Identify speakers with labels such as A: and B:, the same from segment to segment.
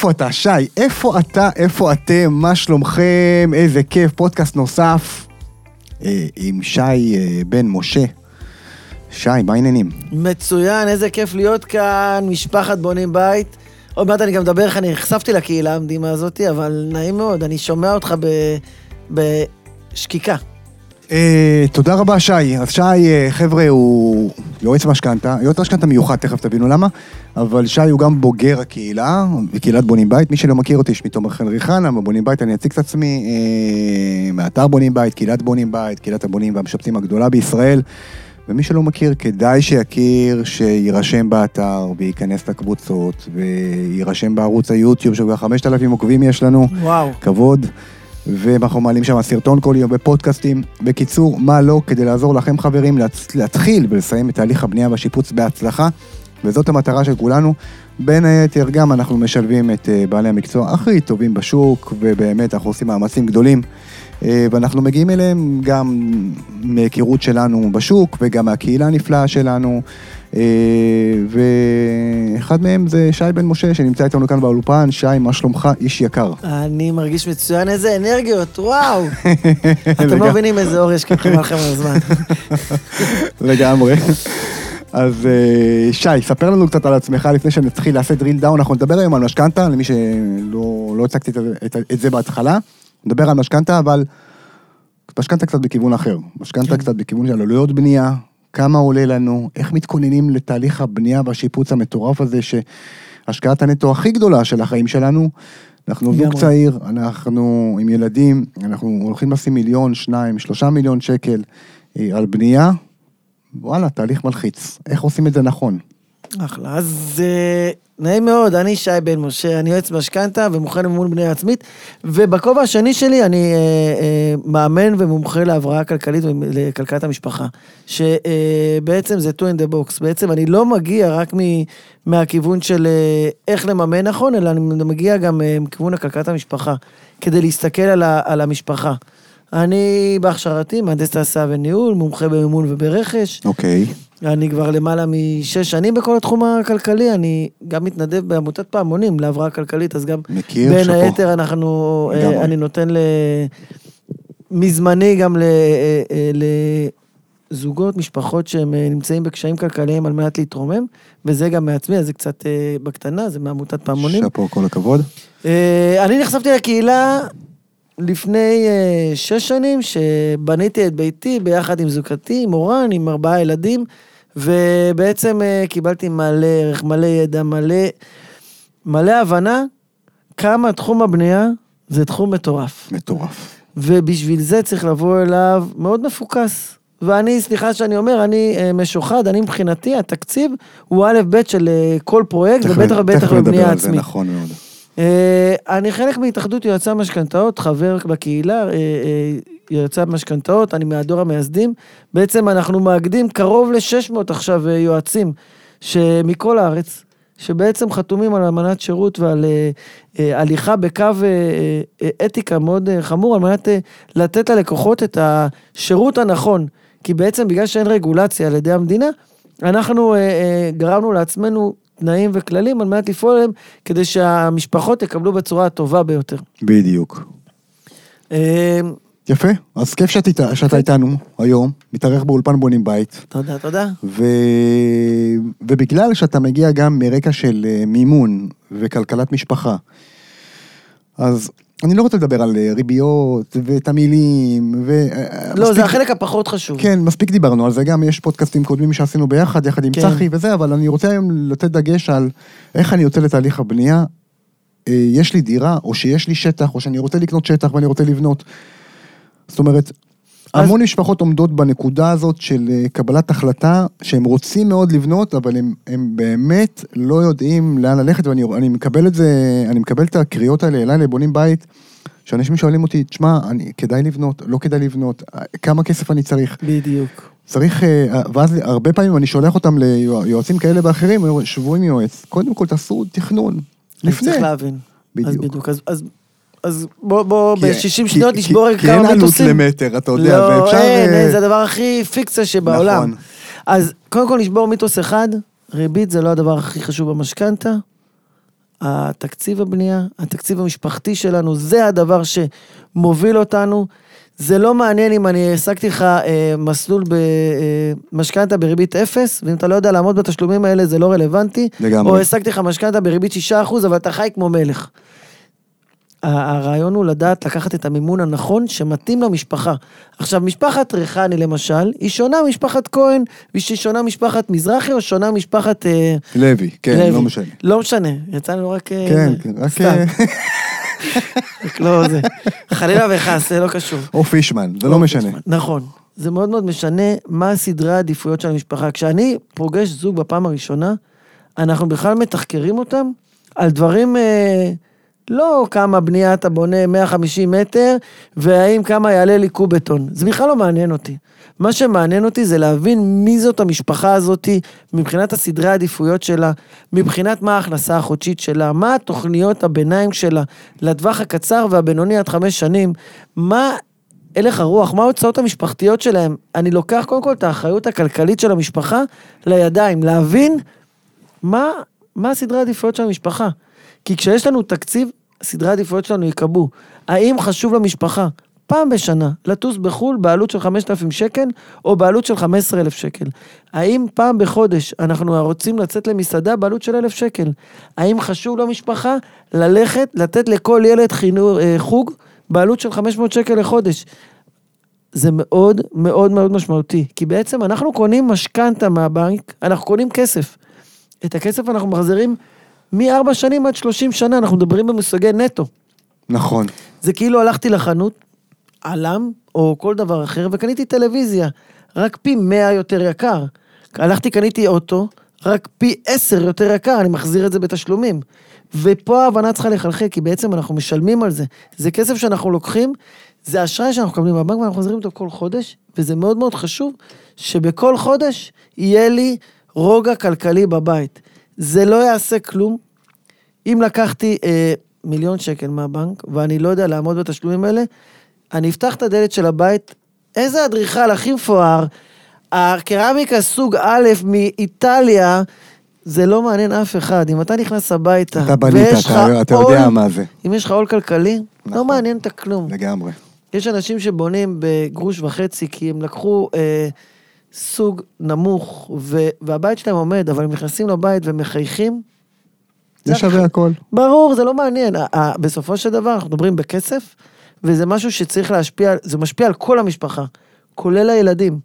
A: איפה אתה, שי? איפה אתה? איפה אתם? מה שלומכם? איזה כיף, פודקאסט נוסף אה, עם שי אה, בן משה. שי, מה העניינים?
B: מצוין, איזה כיף להיות כאן, משפחת בונים בית. עוד מעט אני גם מדבר איך אני נחשפתי לקהילה המדהימה הזאת, אבל נעים מאוד, אני שומע אותך ב... בשקיקה.
A: אה, תודה רבה, שי. אז שי, אה, חבר'ה, הוא יועץ משכנתה, יועץ משכנתה מיוחד, תכף תבינו למה, אבל שי הוא גם בוגר הקהילה, קהילת בונים בית. מי שלא מכיר אותי, שמי תומר חנרי חנה, בבונים בית, אני אציג את עצמי, אה, מאתר בונים בית, קהילת בונים בית, קהילת הבונים והמשפטים הגדולה בישראל. ומי שלא מכיר, כדאי שיכיר, שיירשם באתר, וייכנס לקבוצות, ויירשם בערוץ היוטיוב, שכבר 5,000 עוקבים יש לנו.
B: וואו.
A: כבוד. ואנחנו מעלים שם סרטון כל יום בפודקאסטים. בקיצור, מה לא, כדי לעזור לכם חברים. להתחיל ולסיים את תהליך הבנייה והשיפוץ בהצלחה, וזאת המטרה של כולנו. בין היתר גם אנחנו משלבים את אה, בעלי המקצוע הכי טובים בשוק, ובאמת אנחנו עושים מאמצים גדולים. אה, ואנחנו מגיעים אליהם גם מהיכרות שלנו בשוק וגם מהקהילה הנפלאה שלנו. אה, ואחד מהם זה שי בן משה שנמצא איתנו כאן באולפן. שי, מה שלומך? איש יקר.
B: אני מרגיש מצוין, איזה אנרגיות, וואו. אתם לא מבינים איזה אור יש חבל לכם על הזמן.
A: לגמרי. אז אה, שי, ספר לנו קצת על עצמך לפני שנתחיל לעשות drill down, אנחנו נדבר היום על משכנתה, למי שלא לא הצגתי את זה בהתחלה. נדבר על משכנתה, אבל משכנתה קצת בכיוון אחר. משכנתה
B: כן.
A: קצת בכיוון של עלויות בנייה, כמה עולה לנו, איך מתכוננים לתהליך הבנייה והשיפוץ המטורף הזה, שהשקעת הנטו הכי גדולה של החיים שלנו. אנחנו זוג. צעיר, אנחנו עם ילדים, אנחנו הולכים לשים מיליון, שניים, שלושה מיליון שקל אה, על בנייה. וואלה, תהליך מלחיץ. איך עושים את זה נכון?
B: אחלה, אז אה, נעים מאוד, אני שי בן משה, אני יועץ משכנתה ומוכן למימון בנייה עצמית, ובכובע השני שלי אני אה, אה, מאמן ומומחה להבראה כלכלית ולכלכלת המשפחה, שבעצם זה two in the box, בעצם אני לא מגיע רק מ, מהכיוון של אה, איך לממן נכון, אלא אני מגיע גם אה, מכיוון הכלכלת המשפחה, כדי להסתכל על, ה, על המשפחה. אני בהכשרתי מהנדס תעשייה וניהול, מומחה במימון וברכש.
A: אוקיי.
B: אני כבר למעלה משש שנים בכל התחום הכלכלי, אני גם מתנדב בעמותת פעמונים להבראה כלכלית, אז גם
A: מכיר,
B: בין
A: שאפו.
B: היתר אנחנו, אה,
A: לגמרי.
B: אני נותן ל... מזמני גם ל... אה, אה, לזוגות, משפחות שהם נמצאים בקשיים כלכליים על מנת להתרומם, וזה גם מעצמי, אז זה קצת בקטנה, זה מעמותת פעמונים.
A: שאפו, כל הכבוד.
B: אני נחשפתי לקהילה לפני אה, שש שנים, שבניתי את ביתי ביחד עם זוגתי, עם אורן, עם ארבעה ילדים, ובעצם אה, קיבלתי מלא ערך, מלא ידע, מלא, מלא הבנה כמה תחום הבנייה זה תחום מטורף.
A: מטורף.
B: ובשביל זה צריך לבוא אליו מאוד מפוקס. ואני, סליחה שאני אומר, אני אה, משוחד, אני מבחינתי, התקציב הוא א' ב' של אה, כל פרויקט, ובטח ובטח
A: תכף נדבר
B: בבנייה
A: על זה,
B: עצמית.
A: נכון מאוד.
B: אה, אני חלק מהתאחדות יועצי המשכנתאות, חבר בקהילה, אה, אה, יועצי המשכנתאות, אני מהדור המייסדים. בעצם אנחנו מאגדים קרוב ל-600 עכשיו אה, יועצים שמכל הארץ, שבעצם חתומים על אמנת שירות ועל אה, אה, הליכה בקו אה, אה, אתיקה מאוד אה, חמור, על מנת אה, לתת ללקוחות את השירות הנכון. כי בעצם בגלל שאין רגולציה על ידי המדינה, אנחנו אה, אה, גרמנו לעצמנו תנאים וכללים על מנת לפעול עליהם, כדי שהמשפחות יקבלו בצורה הטובה ביותר.
A: בדיוק.
B: אה,
A: יפה, אז כיף שאת, איתה- שאתה איתנו היום, מתארח באולפן בונים בית,
B: תודה, תודה.
A: ו... ובגלל שאתה מגיע גם מרקע של אה, מימון וכלכלת משפחה, אז אני לא רוצה לדבר על אה, ריביות ותמהילים, ו... אה,
B: לא,
A: מספיק-
B: זה החלק הפחות חשוב.
A: כן, מספיק דיברנו על זה, גם יש פודקאסטים קודמים שעשינו ביחד, יחד עם
B: כן.
A: צחי וזה, אבל אני רוצה היום לתת דגש על איך אני יוצא לתהליך הבנייה. אה, יש לי דירה, או שיש לי שטח, או שאני רוצה לקנות שטח ואני רוצה לבנות. זאת אומרת, המון משפחות עומדות בנקודה הזאת של אה, קבלת החלטה, שהם רוצים מאוד לבנות, אבל הם, הם באמת לא יודעים לאן ללכת, ואני אני מקבל את זה, אני מקבל את הקריאות האלה אליי לבונים בית, שאנשים שואלים אותי, תשמע, אני- כדאי לבנות, לא כדאי לבנות, אה, כמה כסף אני צריך.
B: בדיוק.
A: צריך, אה, ואז הרבה פעמים אני שולח אותם ליועצים כאלה ואחרים, שבו עם יועץ, קודם כל תעשו תכנון, לפני.
B: צריך להבין. אז
A: בדיוק.
B: בדיוק. אז, אז, אז בוא, בוא,
A: כי-
B: ב-60
A: כי-
B: שניות
A: כי-
B: נשבור רגע
A: כי
B: כמה
A: אין עלות
B: מיתוסים.
A: למטר, אתה יודע,
B: לא,
A: ואפשר...
B: אין,
A: אה,
B: אין, זה הדבר הכי פיקציה שבעולם.
A: נכון.
B: אז קודם כל נשבור מיתוס אחד, ריבית זה לא הדבר הכי חשוב במשכנתה. התקציב הבנייה, התקציב המשפחתי שלנו, זה הדבר שמוביל אותנו. זה לא מעניין אם אני העסקתי לך אה, מסלול במשכנתה בריבית אפס, ואם אתה לא יודע לעמוד בתשלומים האלה זה לא רלוונטי.
A: לגמרי.
B: או העסקתי לך משכנתה בריבית 6%, אבל אתה חי כמו מלך. הרעיון הוא לדעת לקחת את המימון הנכון שמתאים למשפחה. עכשיו, משפחת ריחני למשל, היא שונה משפחת כהן, והיא שונה משפחת מזרחי, או שונה משפחת... אה,
A: לוי, כן,
B: לוי.
A: לא משנה.
B: לא משנה, יצא לנו רק... אה,
A: כן, כן, רק...
B: סתם,
A: אה,
B: רק לא זה. חלילה וחס, זה לא קשור.
A: או פישמן, זה לא משנה.
B: נכון. זה מאוד מאוד משנה מה סדרי העדיפויות של המשפחה. כשאני פוגש זוג בפעם הראשונה, אנחנו בכלל מתחקרים אותם על דברים, אה, לא כמה בנייה אתה בונה 150 מטר, והאם כמה יעלה לי קוב בטון. זה בכלל לא מעניין אותי. מה שמעניין אותי זה להבין מי זאת המשפחה הזאת, מבחינת הסדרי העדיפויות שלה, מבחינת מה ההכנסה החודשית שלה, מה התוכניות הביניים שלה לטווח הקצר והבינוני עד חמש שנים, מה הלך הרוח, מה ההוצאות המשפחתיות שלהם. אני לוקח קודם כל את האחריות הכלכלית של המשפחה לידיים, להבין מה, מה הסדרי העדיפויות של המשפחה. כי כשיש לנו תקציב, סדרי העדיפויות שלנו ייקבעו. האם חשוב למשפחה פעם בשנה לטוס בחו"ל בעלות של 5,000 שקל או בעלות של 15,000 שקל? האם פעם בחודש אנחנו רוצים לצאת למסעדה בעלות של 1,000 שקל? האם חשוב למשפחה ללכת, לתת לכל ילד חינו, אה, חוג בעלות של 500 שקל לחודש? זה מאוד מאוד מאוד משמעותי, כי בעצם אנחנו קונים משכנתה מהבנק, אנחנו קונים כסף. את הכסף אנחנו מחזירים מ-4 שנים עד 30 שנה, אנחנו מדברים במושגי נטו.
A: נכון.
B: זה כאילו הלכתי לחנות, עלם, או כל דבר אחר, וקניתי טלוויזיה, רק פי 100 יותר יקר. הלכתי, קניתי אוטו, רק פי 10 יותר יקר, אני מחזיר את זה בתשלומים. ופה ההבנה צריכה לחלחל, כי בעצם אנחנו משלמים על זה. זה כסף שאנחנו לוקחים, זה אשראי שאנחנו מקבלים מהבנק ואנחנו מחזירים אותו כל חודש, וזה מאוד מאוד חשוב שבכל חודש יהיה לי רוגע כלכלי בבית. זה לא יעשה כלום אם לקחתי אה, מיליון שקל מהבנק, ואני לא יודע לעמוד בתשלומים האלה, אני אפתח את הדלת של הבית, איזה אדריכל הכי מפואר, הקרמיקה סוג א' מאיטליה, זה לא מעניין אף אחד. אם אתה נכנס הביתה,
A: אתה בנית,
B: ויש לך
A: אתה אתה יודע
B: עול-
A: מה זה.
B: אם יש לך עול כלכלי, לא
A: נכון.
B: מעניין את הכלום.
A: לגמרי.
B: יש אנשים שבונים בגרוש וחצי, כי הם לקחו אה, סוג נמוך, ו, והבית שלהם עומד, אבל הם נכנסים לבית ומחייכים.
A: זה שווה הכל.
B: ברור, זה לא מעניין. בסופו של דבר, אנחנו מדברים בכסף, וזה משהו שצריך להשפיע, זה משפיע על כל המשפחה, כולל הילדים.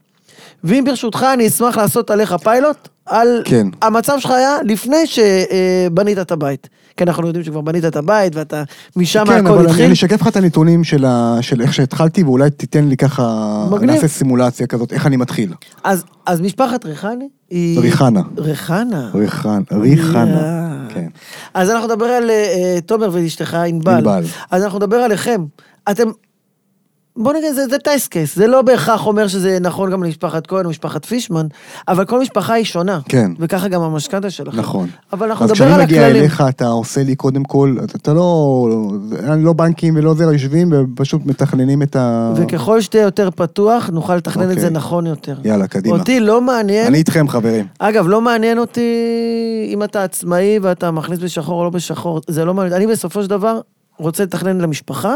B: ואם ברשותך, אני אשמח לעשות עליך פיילוט, על
A: כן.
B: המצב שלך היה לפני שבנית את הבית. כי אנחנו יודעים שכבר בנית את הבית, ואתה, משם
A: כן,
B: הכל
A: אבל
B: התחיל.
A: אני אשקף לך את הנתונים של ה- של איך שהתחלתי, ואולי תיתן לי ככה,
B: מגניב.
A: נעשה סימולציה כזאת, איך אני מתחיל.
B: אז, אז משפחת ריחני היא...
A: ריחנה.
B: ריחנה.
A: ריחנה. ריחנה. כן.
B: אז אנחנו נדבר על אה, תומר ואשתך ענבל.
A: ענבל.
B: אז אנחנו נדבר עליכם. אתם... בוא נגיד, זה, זה טייס קייס, זה לא בהכרח אומר שזה נכון גם למשפחת כהן או משפחת פישמן, אבל כל משפחה היא שונה.
A: כן.
B: וככה גם המשכנתה שלכם.
A: נכון.
B: אבל אנחנו
A: אז
B: נדבר על
A: כשאני מגיע
B: הכללים.
A: אליך, אתה עושה לי קודם כל, אתה- אתה לא, אני לא בנקים ולא זה, יושבים ופשוט מתכננים את ה...
B: וככל שתהיה יותר פתוח, נוכל לתכנן את
A: אוקיי.
B: זה נכון יותר.
A: יאללה, קדימה.
B: אותי לא מעניין,
A: אני איתכם, חברים.
B: אגב, לא מעניין אותי אם אתה עצמאי ואתה מכניס בשחור או לא בשחור, זה לא מעניין. אני בסופו של דבר רוצה לתכנן למשפחה,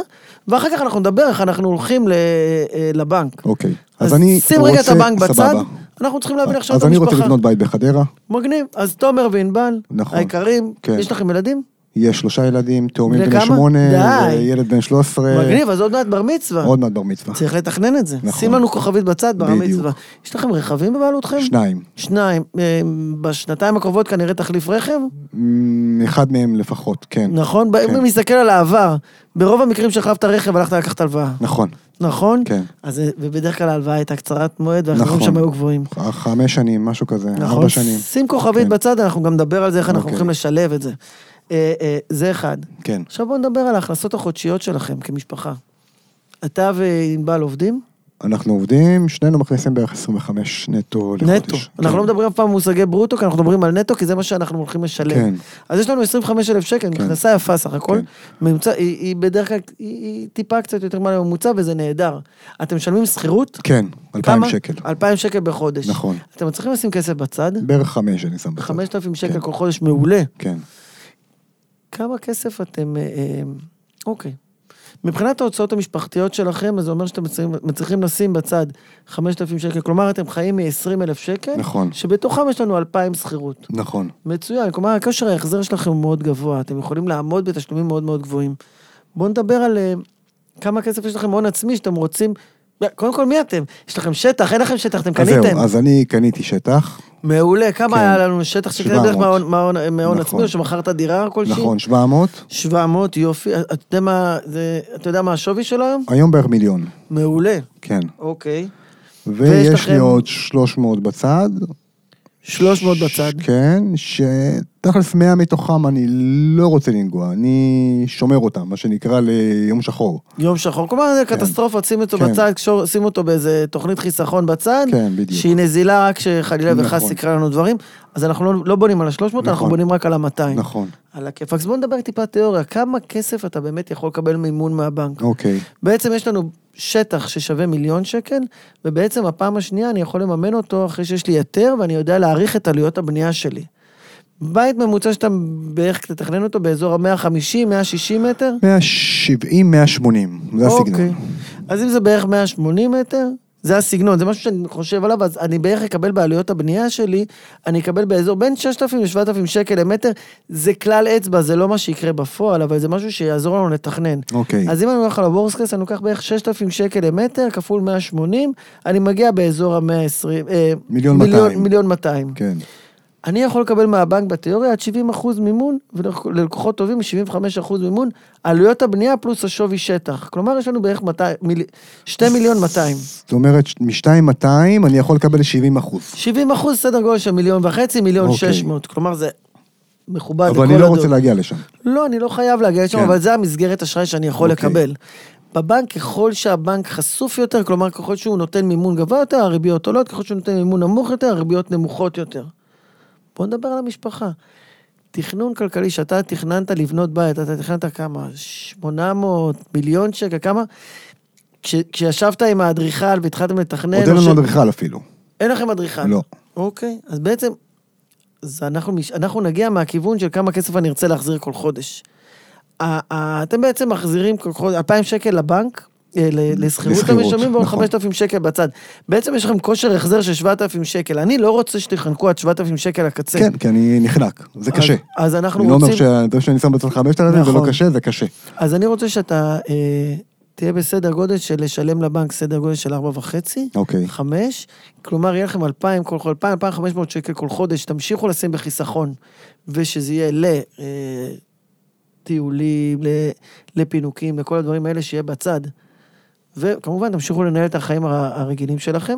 B: ואחר כך אנחנו נדבר איך אנחנו הולכים ל- אה, לבנק.
A: אוקיי.
B: אז
A: אז אני
B: שים רגע את
A: רוצה-
B: הבנק בצד,
A: סבבה.
B: אנחנו צריכים להבין עכשיו את
A: אז אני
B: המשפחה.
A: רוצה לבנות בית בחדרה,
B: מגניב. אז תומר וענבל,
A: נכון.
B: היקרים,
A: כן.
B: יש לכם ילדים?
A: יש שלושה ילדים, תאומים
B: בני?
A: שמונה,
B: די.
A: וילד בן 13,
B: מגניב, אז עוד מעט בר מצווה.
A: עוד מעט בר מצווה.
B: צריך לתכנן את זה.
A: נכון.
B: שים לנו כוכבית בצד, בר
A: בדיוק.
B: מצווה. יש לכם רכבים בבעלותכם?
A: שניים.
B: שניים. אה, בשנתיים הקרובות כנראה תחליף רכב?
A: אחד מהם לפחות, כן.
B: נכון?
A: כן.
B: אם אני מסתכל על העבר, ברוב המקרים שהחלפת רכב הלכת לקחת הלוואה.
A: נכון,
B: נכון?
A: כן.
B: אז, אה, ובדרך כלל ההלוואה הייתה קצרת מועד והחברים
A: נכון.
B: שם היו גבוהים.
A: ח- חמש שנים, משהו כזה,
B: נכון?
A: ארבע שנים.
B: שים כוכבית
A: כן.
B: בצד, אנחנו גם נדבר על זה, איך אנחנו
A: אוקיי.
B: הולכים לשלב את זה. אה, אה, זה אחד.
A: כן.
B: עכשיו בואו נדבר על ההכנסות החודשיות שלכם כמשפחה. אתה וענבל עובדים?
A: אנחנו עובדים, שנינו מכניסים בערך 25 נטו לחודש.
B: נטו. אנחנו
A: כן.
B: לא מדברים אף פעם במושגי ברוטו, כי אנחנו מדברים על נטו, כי זה מה שאנחנו הולכים לשלם.
A: כן.
B: אז יש לנו 25 אלף שקל,
A: כן.
B: מכנסה יפה סך הכל.
A: כן.
B: ממוצע, היא, היא בדרך כלל, היא, היא טיפה קצת יותר מעלה ממוצע, וזה נהדר. אתם משלמים שכירות?
A: כן, 2,000
B: כמה?
A: שקל.
B: 2,000 שקל בחודש.
A: נכון.
B: אתם מצליחים לשים כסף בצד?
A: בערך חמש אני שם בצד.
B: 5,000 שקל
A: כן.
B: כל חודש מעולה.
A: כן.
B: כמה כסף אתם... אה, אה, אוקיי. מבחינת ההוצאות המשפחתיות שלכם, אז זה אומר שאתם מצליחים, מצליחים לשים בצד 5,000 שקל, כלומר אתם חיים מ-20,000 שקל,
A: נכון.
B: שבתוכם יש לנו 2,000 שכירות.
A: נכון.
B: מצוין, כלומר הכושר ההחזר שלכם הוא מאוד גבוה, אתם יכולים לעמוד בתשלומים מאוד מאוד גבוהים. בואו נדבר על אה, כמה כסף יש לכם הון עצמי שאתם רוצים... קודם כל, מי אתם? יש לכם שטח, אין לכם שטח, אתם
A: אז
B: קניתם.
A: זהו, אז אני קניתי שטח,
B: מעולה, כמה
A: כן.
B: היה לנו שטח שקנית
A: 700.
B: דרך מההון- מההון מההון
A: נכון.
B: עצמי, או שמכרת דירה כלשהי?
A: נכון, 700,
B: 700, יופי. אתה יודע מה, זה, אתה יודע מה השווי שלו היום?
A: היום בערך מיליון,
B: מעולה.
A: כן.
B: אוקיי.
A: ויש לי עוד 300 בצד.
B: 300 בצד.
A: כן, שתכלס 100 מתוכם אני לא רוצה לנגוע, אני שומר אותם, מה שנקרא ליום שחור.
B: יום שחור. כלומר, זה קטסטרופה, שים אותו
A: כן.
B: בצד, קשור- שים אותו באיזה תוכנית חיסכון בצד.
A: כן, בדיוק.
B: שהיא נזילה רק שחלילה וחס
A: נכון.
B: יקרה לנו דברים. אז אנחנו לא, לא בונים על ה-300, אנחנו
A: נכון.
B: בונים רק על ה-200.
A: נכון,
B: על הכיף. אז בוא נדבר טיפה תיאוריה. כמה כסף אתה באמת יכול לקבל מימון מהבנק?
A: אוקיי.
B: בעצם יש לנו שטח ששווה מיליון שקל, ובעצם הפעם השנייה אני יכול לממן אותו אחרי שיש לי היתר, ואני יודע להעריך את עלויות הבנייה שלי. בית ממוצע שאתה בערך תתכנן אותו באזור ה-150, 160 מטר?
A: 170, 180, זה הסגנון.
B: אוקיי. אז אם זה בערך 180 מטר, זה הסגנון, זה משהו שאני חושב עליו, אז אני בערך אקבל בעלויות הבנייה שלי, אני אקבל באזור בין 6,000 ל-7,000 שקל למטר, זה כלל אצבע, זה לא מה שיקרה בפועל, אבל זה משהו שיעזור לנו לתכנן.
A: אוקיי.
B: אז אם אני הולך על הבורסקס, אני לוקח בערך 6,000 שקל למטר, כפול 180, אני מגיע באזור ה-120, אה,
A: מיליון 200.
B: מיליון 200.
A: כן.
B: אני יכול לקבל מהבנק בתיאוריה עד 70 אחוז מימון, וללקוחות טובים 75 אחוז מימון, עלויות הבנייה פלוס השווי שטח. כלומר, יש לנו בערך 200, מיל... 2 מיליון 200.
A: זאת אומרת, מ-2,200 אני יכול לקבל 70 אחוז.
B: 70 אחוז סדר גודל של מיליון וחצי, מיליון
A: אוקיי.
B: 600. כלומר, זה מכובד
A: אבל אני
B: לכל
A: לא
B: הדעות.
A: רוצה להגיע לשם.
B: לא, אני לא חייב להגיע לשם,
A: כן.
B: אבל זה המסגרת אשראי שאני יכול
A: אוקיי.
B: לקבל. בבנק, ככל שהבנק חשוף יותר, כלומר, ככל שהוא נותן מימון גבוה יותר, הריביות עולות, ככל שהוא נותן מימון נמוך יותר, הריביות נמוכות יותר. בוא נדבר על המשפחה. תכנון כלכלי, שאתה תכננת לבנות בית, אתה תכננת כמה? 800, מיליון שקל, כמה? כש, כשישבת עם האדריכל והתחלתם לתכנן...
A: עוד אין לנו
B: ש-
A: אדריכל אפילו.
B: אין לכם אדריכל.
A: לא.
B: אוקיי, אז בעצם, אז אנחנו, אנחנו נגיע מהכיוון של כמה כסף אני ארצה להחזיר כל חודש. אתם בעצם מחזירים כל חודש 2,000 שקל לבנק, לשכירות
A: לשכירות,
B: המשלמים ועוד
A: נכון.
B: 5,000 שקל בצד. בעצם יש לכם כושר החזר של 7,000 שקל. אני לא רוצה שתחנקו עד 7,000 שקל לקצה.
A: כן, כי אני נחנק, זה קשה.
B: אז, אנחנו
A: אני לא אומר
B: רוצים...
A: שאני שם בצד 5,000 זה לא
B: נכון.
A: קשה, זה קשה.
B: אז אני רוצה שאתה אה, תהיה בסדר גודל של לשלם לבנק סדר גודל של 4.5.
A: אוקיי.
B: חמש, כלומר יהיה לכם 2,000 כל חודש, 2,000, 2,500 שקל כל חודש, תמשיכו לשים בחיסכון, ושזה יהיה לטיולים, לפינוקים, לכל הדברים האלה שיהיה בצד. וכמובן, תמשיכו לנהל את החיים הר- הרגילים שלכם.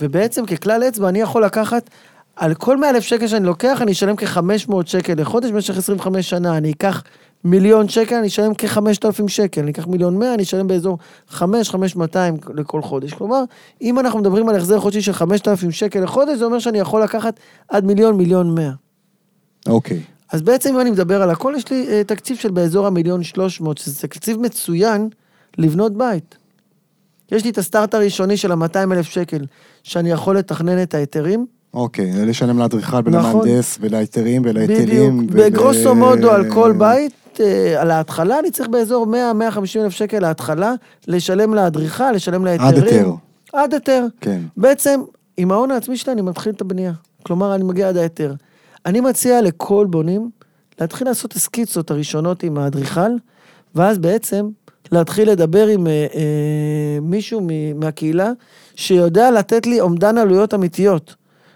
B: ובעצם ככלל אצבע, אני יכול לקחת, על כל 100,000 שקל שאני לוקח, אני אשלם כ-500 שקל לחודש במשך 25 שנה. אני אקח מיליון שקל, אני אשלם כ-5,000 שקל. אני אקח מיליון 100, אני אשלם באזור 5, 5,200 לכל חודש. כלומר, אם אנחנו מדברים על החזר חודשי של 5,000 שקל לחודש, זה אומר שאני יכול לקחת עד מיליון, מיליון 100.
A: אוקיי.
B: אז בעצם אם אני מדבר על הכל, יש לי אה, תקציב של באזור המיליון 300, שזה תקציב מצוין לבנות בית. יש לי את הסטארט הראשוני של ה-200 אלף שקל, שאני יכול לתכנן את ההיתרים.
A: אוקיי, לשלם לאדריכל
B: נכון.
A: ולמהנדס ולהיתרים ולהיטלים.
B: בדיוק.
A: ול-
B: בגרוסו מודו על כל בית, אה, על ההתחלה, אני צריך באזור 100-150 אלף שקל להתחלה, לשלם לאדריכל, לשלם להיתרים.
A: עד היתר.
B: עד היתר.
A: כן.
B: בעצם, עם ההון העצמי שלי אני מתחיל את הבנייה. כלומר, אני מגיע עד ההיתר. אני מציע לכל בונים להתחיל לעשות הסקיצות הראשונות עם האדריכל, ואז בעצם להתחיל לדבר עם אה, אה, מישהו מ- מהקהילה שיודע לתת לי אומדן עלויות אמיתיות.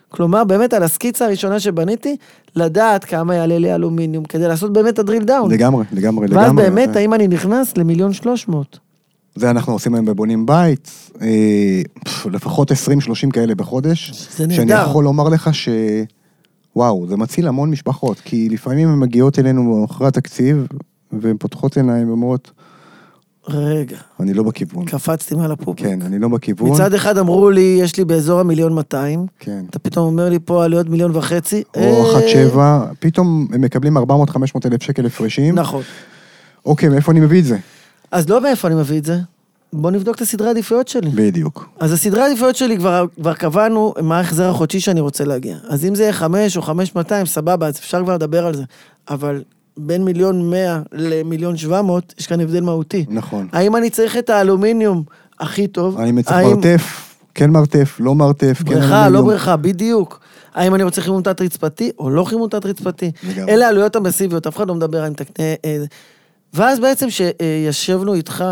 B: כלומר, באמת על הסקיצה הראשונה שבניתי, לדעת כמה יעלה לי אלומיניום, כדי לעשות באמת את הדריל דאון.
A: לגמרי, לגמרי, לגמרי.
B: ואז באמת, האם אני נכנס למיליון שלוש מאות?
A: זה אנחנו עושים היום בבונים בית, אה, פף, לפחות 20-30 כאלה בחודש.
B: זה נהדר.
A: שאני יכול לומר לך ש... וואו, זה מציל המון משפחות, כי לפעמים הן מגיעות אלינו אחרי התקציב, והן פותחות עיניים ואומרות,
B: רגע,
A: אני לא בכיוון.
B: קפצתי מעל הפופיק.
A: כן, אני לא בכיוון.
B: מצד אחד אמרו לי, יש לי באזור המיליון 200,
A: כן.
B: אתה פתאום אומר לי פה עלויות מיליון וחצי.
A: או
B: אה,
A: 1.7, פתאום הם מקבלים 400-500 אלף שקל הפרשים.
B: נכון.
A: אוקיי, מאיפה אני מביא את זה?
B: אז לא מאיפה אני מביא את זה. בוא נבדוק את הסדרי העדיפויות שלי.
A: בדיוק.
B: אז הסדרי העדיפויות שלי כבר, כבר קבענו מה ההחזר החודשי שאני רוצה להגיע. אז אם זה יהיה 5 או 5,200, סבבה, אז אפשר כבר לדבר על זה. אבל בין מיליון מאה למיליון שבע מאות, יש כאן הבדל מהותי.
A: נכון.
B: האם אני צריך את האלומיניום הכי טוב?
A: האם צריך מרתף, כן מרתף, לא מרתף, כן
B: בריכה, לא
A: אלומיניום.
B: בריכה, בדיוק. האם אני רוצה חימום תת-רצפתי או לא חימום תת-רצפתי? אלה העלויות המסיביות, אף אחד לא מדבר על תקנה... אה, ואז בעצם כשישבנו איתך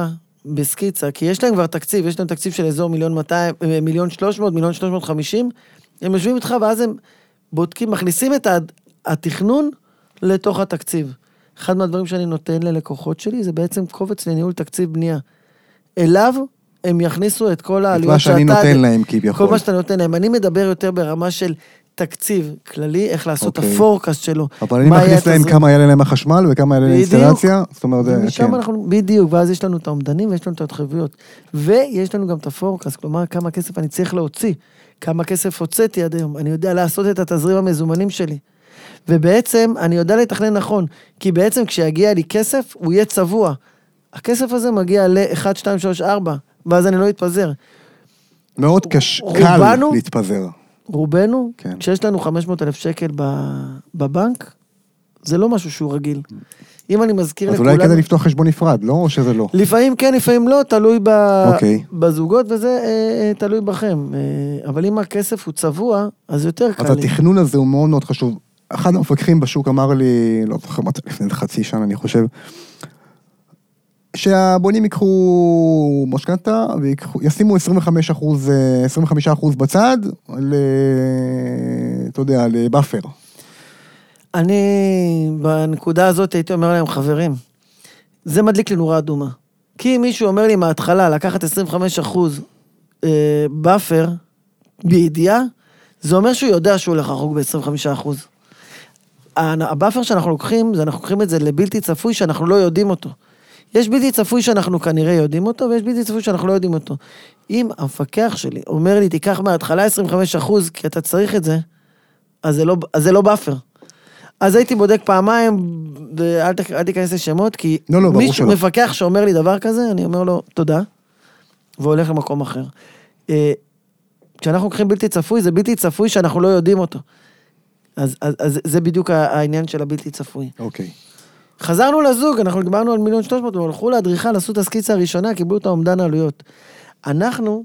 B: בסקיצה, כי יש להם כבר תקציב, יש להם תקציב של אזור מיליון 200, אה, מיליון 300, מיליון 350, הם יושבים איתך ואז הם בודקים, מכניסים את התכנון לתוך התקציב. אחד מהדברים שאני נותן ללקוחות שלי זה בעצם קובץ לניהול תקציב בנייה. אליו הם יכניסו את כל
A: את
B: העלויות
A: מה שאני נותן להם כביכול.
B: כל מה שאתה נותן להם. אני מדבר יותר ברמה של תקציב כללי, איך לעשות את
A: אוקיי.
B: הפורקאסט שלו.
A: אבל אני מכניס להם. כמה יעלה להם החשמל וכמה יעלה להם. אינסטלציה. זאת אומרת, זה- כן.
B: אנחנו, בדיוק, ואז יש לנו את האומדנים ויש לנו את ההתחייבויות. ויש לנו גם את הפורקאסט, כלומר, כמה כסף אני צריך להוציא, כמה כסף הוצאתי עד היום, אני יודע לעשות את התזרים המזומנים שלי. ובעצם, אני יודע לתכנן נכון, כי בעצם כשיגיע לי כסף, הוא יהיה צבוע. הכסף הזה מגיע ל-1, 2, 3, 4, ואז אני לא אתפזר.
A: מאוד קש- קל
B: רובנו-
A: להתפזר.
B: רובנו,
A: כן.
B: כשיש לנו 500 אלף שקל בבנק, זה לא משהו שהוא רגיל. אם אני מזכיר
A: אז
B: לכולנו...
A: אולי כדאי לפתוח חשבון נפרד, לא? או שזה לא?
B: לפעמים כן, לפעמים לא, תלוי ב...
A: אוקיי.
B: בזוגות, וזה אה, אה, תלוי בכם. אה, אבל אם הכסף הוא צבוע, אז יותר קל
A: אז. התכנון הזה הוא מאוד מאוד חשוב. אחד המפקחים בשוק אמר לי, לא זוכר מתי, לפני איזה חצי שנה אני חושב, שהבונים ייקחו משכנתה וישימו 25 אחוז, 25 אחוז בצד, ל... אתה יודע, ל buffer.
B: אני, בנקודה הזאת הייתי אומר להם, חברים, זה מדליק לי נורה אדומה. כי אם מישהו אומר לי מההתחלה לקחת 25 אחוז אה, buffer, בידיעה, זה אומר שהוא יודע שהוא הולך לחרוג ב-25 אחוז. ה buffer שאנחנו לוקחים, זה אנחנו לוקחים את זה לבלתי צפוי שאנחנו לא יודעים אותו. יש בלתי צפוי שאנחנו כנראה יודעים אותו, ויש בלתי צפוי שאנחנו לא יודעים אותו. אם המפקח שלי אומר לי, תיקח מההתחלה 25 אחוז, כי אתה צריך את זה, אז זה לא, אז זה לא buffer. אז הייתי בודק פעמיים, ואל ת- אל תיכנס לשמות, כי
A: לא, לא,
B: מישהו. מפקח שאומר לי דבר כזה, אני אומר לו, תודה, והולך למקום אחר. אה, כשאנחנו לוקחים בלתי צפוי, זה בלתי צפוי שאנחנו לא יודעים אותו. אז, אז, אז זה בדיוק העניין של הבלתי צפוי.
A: אוקיי.
B: חזרנו לזוג, אנחנו דיברנו על מיליון שלוש מאות, הם הלכו לאדריכל, עשו את הסקיצה הראשונה, קיבלו את האומדן העלויות. אנחנו,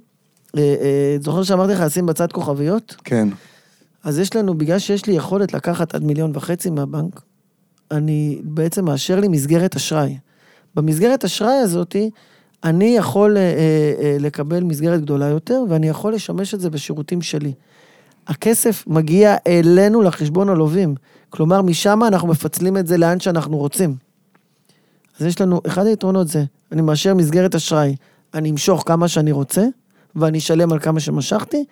B: אה, אה, זוכר שאמרתי לך לשים בצד כוכביות?
A: כן.
B: אז יש לנו, בגלל שיש לי יכולת לקחת עד מיליון וחצי מהבנק, אני בעצם מאשר לי מסגרת אשראי. במסגרת אשראי הזאתי, אני יכול אה, אה, אה, לקבל מסגרת גדולה יותר, ואני יכול לשמש את זה בשירותים שלי. הכסף מגיע אלינו לחשבון הלווים. כלומר, משם אנחנו מפצלים את זה לאן שאנחנו רוצים. אז יש לנו, אחד היתרונות זה, אני מאשר מסגרת אשראי, אני אמשוך כמה שאני רוצה, ואני אשלם על כמה שמשכתי.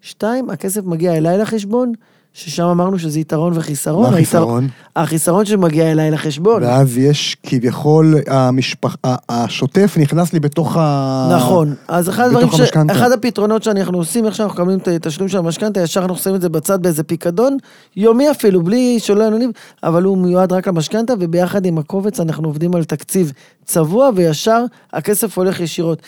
B: שתיים, הכסף מגיע אליי לחשבון, ששם אמרנו שזה יתרון וחיסרון.
A: מה החיסרון?
B: החיסרון שמגיע אליי לחשבון.
A: ואז יש כביכול, המשפח... השוטף נכנס לי בתוך ה...
B: נכון. אז אחד הדברים, ש... אחד הפתרונות שאנחנו עושים, איך שאנחנו מקבלים את התשלום של המשכנתה, ישר אנחנו שמים את זה בצד באיזה פיקדון, יומי אפילו, בלי שלא יהיה אבל הוא מיועד רק למשכנתה, וביחד עם הקובץ אנחנו עובדים על תקציב צבוע, וישר הכסף הולך ישירות.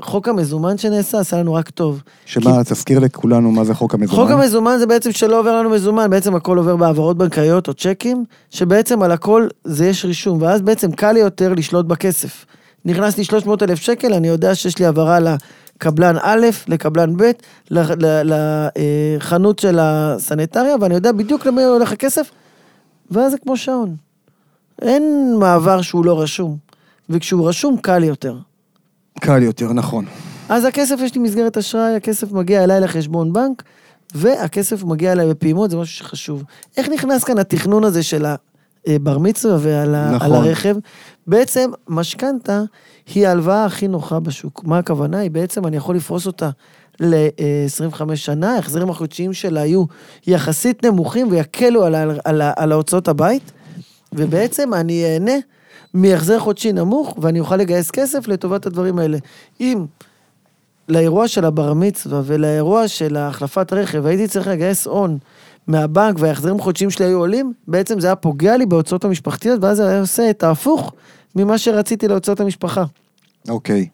B: חוק המזומן שנעשה, עשה לנו רק טוב.
A: שמה, תזכיר לכולנו מה זה חוק המזומן.
B: חוק המזומן זה בעצם שלא עובר לנו מזומן, בעצם הכל עובר בהעברות בנקאיות או צ'קים, שבעצם על הכל זה יש רישום, ואז בעצם קל לי יותר לשלוט בכסף. נכנס לי 300 אלף שקל, אני יודע שיש לי העברה לקבלן א', לקבלן ב', לחנות של הסניטריה, ואני יודע בדיוק למי הולך הכסף, ואז זה כמו שעון. אין מעבר שהוא לא רשום, וכשהוא רשום קל יותר.
A: קל יותר, נכון.
B: אז הכסף, יש לי מסגרת אשראי, הכסף מגיע אליי לחשבון בנק, והכסף מגיע אליי בפעימות, זה משהו שחשוב. איך נכנס כאן התכנון הזה של הבר מצווה ועל
A: נכון.
B: על הרכב? בעצם, משכנתה היא ההלוואה הכי נוחה בשוק. מה הכוונה? היא בעצם, אני יכול לפרוס אותה ל-25 שנה, ההחזרים החודשיים שלה יהיו יחסית נמוכים ויקלו על, על, ה- על ההוצאות הבית, ובעצם אני אהנה מהחזר חודשי נמוך, ואני אוכל לגייס כסף לטובת הדברים האלה. אם לאירוע של הבר מצווה ולאירוע של החלפת רכב, הייתי צריך לגייס הון מהבנק וההחזרים החודשיים שלי היו עולים, בעצם זה היה פוגע לי בהוצאות המשפחתיות, ואז זה היה עושה את ההפוך ממה שרציתי להוצאות המשפחה.
A: אוקיי.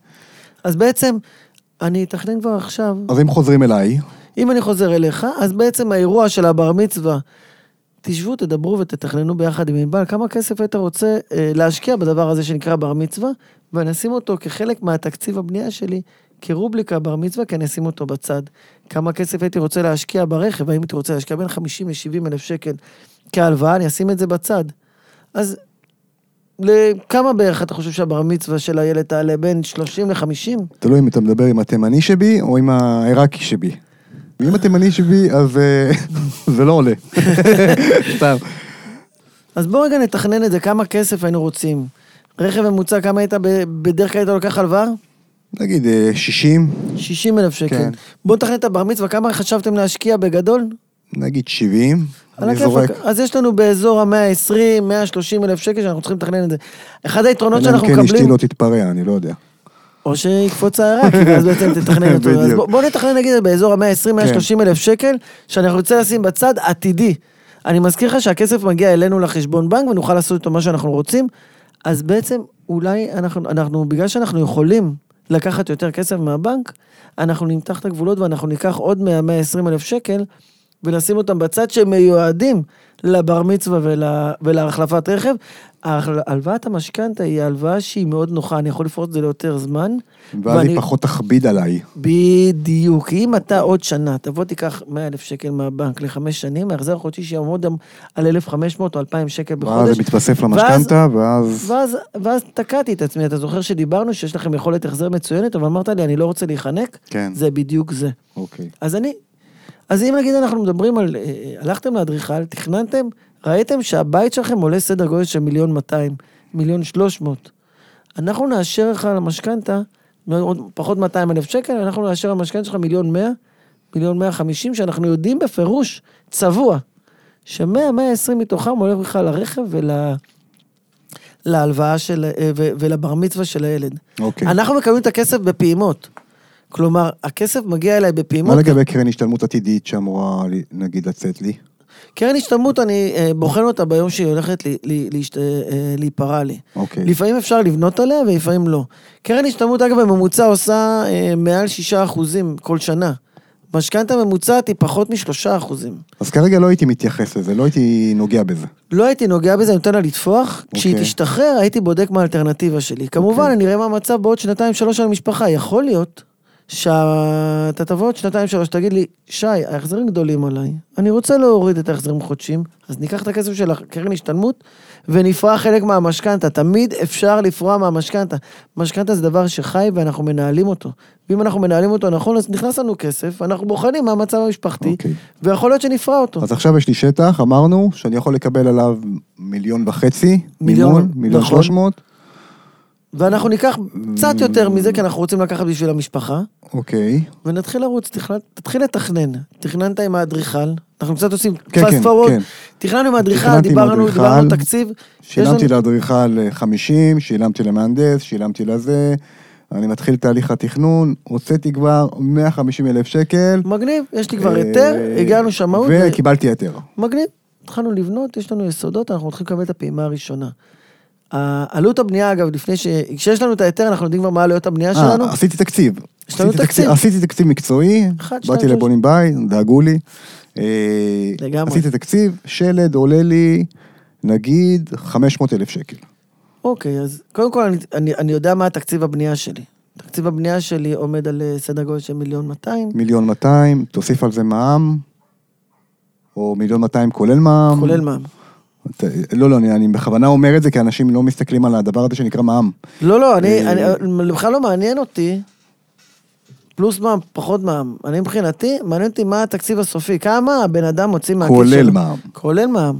B: אז בעצם, אני אתכנן כבר עכשיו,
A: אז אם חוזרים אליי,
B: אם אני חוזר אליך, אז בעצם האירוע של הבר מצווה, תשבו, תדברו ותתכננו ביחד עם ענבל כמה כסף היית רוצה אה, להשקיע בדבר הזה שנקרא בר מצווה, ואני אשים אותו כחלק מהתקציב הבנייה שלי, כרובליקה בר מצווה, כי אני אשים אותו בצד. כמה כסף הייתי רוצה להשקיע ברכב, האם הייתי רוצה להשקיע בין 50 ל-70 אלף שקל כהלוואה, אני אשים את זה בצד. אז לכמה בערך אתה חושב שהבר מצווה של הילד תעלה? בין 30 ל-50?
A: תלוי אם אתה מדבר עם התימני שבי או עם העיראקי שבי. אם התימני שבי, אז אה, זה לא עולה. סתם.
B: אז בואו רגע נתכנן את זה, כמה כסף היינו רוצים. רכב ממוצע, כמה היית, בדרך כלל היית לוקח הלוואה?
A: נגיד אה, 60,
B: 60 אלף שקל.
A: כן.
B: בואו נתכנן את הבר מצווה, כמה חשבתם להשקיע בגדול?
A: נגיד 70,
B: על
A: אני. זורק.
B: אז יש לנו באזור ה-120, 130 אלף שקל שאנחנו צריכים לתכנן את זה. אחד היתרונות
A: אלא אם
B: שאנחנו
A: כן אשתי
B: מקבלים,
A: לא תתפרע, אני לא יודע.
B: או שיקפוץ העיראקי, ואז בעצם תתכנן אותו. אז. בוא- בוא נתכנן נגיד באזור ה-120-130 אלף שקל, שאנחנו נרצה לשים בצד עתידי. אני מזכיר לך שהכסף מגיע אלינו לחשבון בנק ונוכל לעשות איתו מה שאנחנו רוצים, אז בעצם אולי אנחנו, אנחנו, בגלל שאנחנו יכולים לקחת יותר כסף מהבנק, אנחנו נמתח את הגבולות ואנחנו ניקח עוד 100-120 אלף שקל ולשים אותם בצד שמיועדים לבר מצווה ול, ולהחלפת רכב. הלוואת המשכנתה היא הלוואה שהיא מאוד נוחה, אני יכול לפרוט את זה ליותר זמן.
A: ואז
B: ואני-
A: היא פחות תכביד עליי.
B: בדיוק. אם אתה עוד שנה, תבוא תיקח 100 אלף שקל מהבנק לחמש שנים, ההחזר החודשי שיעמוד גם על 1,500 או 2,000 שקל
A: ואז
B: בחודש.
A: זה מתווסף למשכנתה, ואז...
B: ואז, ואז תקעתי את עצמי, אתה זוכר שדיברנו שיש לכם יכולת החזר מצוינת, אבל אמרת לי, אני לא רוצה להיחנק?
A: כן.
B: זה בדיוק זה.
A: אוקיי.
B: אז אני, אז אם נגיד אנחנו מדברים על, אה, הלכתם לאדריכל, תכננתם, ראיתם שהבית שלכם עולה סדר גודל של מיליון 200, מיליון 300. אנחנו נאשר לך למשכנתה, עוד פחות 200 אלף שקל, אנחנו נאשר למשכנתה שלך מיליון 100, מיליון 150, שאנחנו יודעים בפירוש, צבוע, ש-100, 120 מתוכם הולך בכלל לרכב ול... להלוואה של, אה, ו- ולבר מצווה של הילד.
A: אוקיי.
B: אנחנו מקבלים את הכסף בפעימות. כלומר, הכסף מגיע אליי בפעימות.
A: מה לגבי קרן השתלמות עתידית שאמורה, נגיד, לצאת לי?
B: קרן השתלמות, אני אה, בוחן אותה ביום שהיא הולכת להשת- אה, להיפרע לי.
A: אוקיי.
B: לפעמים אפשר לבנות עליה ולפעמים לא. קרן השתלמות, אגב, בממוצע עושה אה, מעל 6 אחוזים כל שנה. משכנתה ממוצעת היא פחות משלושה אחוזים.
A: אז כרגע לא הייתי מתייחס לזה, לא הייתי נוגע בזה.
B: לא הייתי נוגע בזה, אני נותן לה לטפוח. כשהיא
A: אוקיי.
B: תשתחרר, הייתי בודק מה האלטרנטיבה שלי. כמובן,
A: אוקיי.
B: אני אראה מה המצב בעוד שנתיים, שלוש של המשפחה. יכול להיות שאתה תבוא עוד שנתיים, שלוש, תגיד לי, שי, ההחזרים גדולים עליי, אני רוצה להוריד את ההחזרים החודשיים, אז ניקח את הכסף של הקרן השתלמות ונפרע חלק מהמשכנתה. תמיד אפשר לפרוע מהמשכנתה. משכנתה זה דבר שחי ואנחנו מנהלים אותו. ואם אנחנו מנהלים אותו נכון, אז נכנס לנו כסף, אנחנו בוחנים מה המצב המשפחתי,
A: אוקיי.
B: ויכול להיות שנפרע אותו.
A: אז עכשיו יש לי שטח, אמרנו, שאני יכול לקבל עליו מיליון וחצי,
B: מיליון,
A: מימון, מיליון
B: נכון.
A: שלוש מאות,
B: ואנחנו ניקח קצת יותר מזה, כי אנחנו רוצים לקחת בשביל המשפחה,
A: אוקיי.
B: ונתחיל לרוץ, תתחיל לתכנן. תכננת עם האדריכל, אנחנו קצת עושים
A: כן,
B: fast
A: כן, כן.
B: תכננו עם האדריכל, דיברנו, דיברנו תקציב.
A: שילמתי
B: לנו-
A: לאדריכל אה, 50, שילמתי למהנדס, שילמתי לזה, אני מתחיל תהליך התכנון, הוצאתי כבר 150 אלף שקל.
B: מגניב, יש לי כבר
A: אה,
B: היתר, הגענו שמאות,
A: וקיבלתי היתר.
B: מגניב. התחלנו לבנות, יש לנו יסודות, אנחנו מתחילים לקבל את הפעימה הראשונה. עלות הבנייה, אגב, לפני ש... כשיש לנו את ההיתר, אנחנו יודעים כבר מה עלויות הבנייה שלנו.
A: אה, עשיתי תקציב.
B: יש לנו
A: עשיתי
B: תקציב.
A: עשיתי תקציב מקצועי, באתי. לבונים בית, דאגו לי. אה,
B: לגמרי.
A: עשיתי תקציב, שלד עולה לי, נגיד, 500 אלף שקל.
B: אוקיי, אז קודם כל אני, אני, אני יודע מה התקציב הבנייה שלי. תקציב הבנייה שלי עומד על אה, סדר גודל של מיליון 200,
A: מיליון 200, תוסיף על זה מע"מ, או מיליון 200 כולל מע"מ.
B: כולל מע"מ.
A: לא, לא, אני, אני בכוונה אומר את זה, כי אנשים לא מסתכלים על הדבר הזה שנקרא מע"מ.
B: לא, לא, אני,
A: אה,
B: אני, בכלל לא מעניין אותי, פלוס מע"מ, פחות מע"מ. אני מבחינתי, מעניין אותי מה התקציב הסופי, כמה הבן אדם מוציא מהכיס שלו.
A: כולל מע"מ.
B: כולל מע"מ.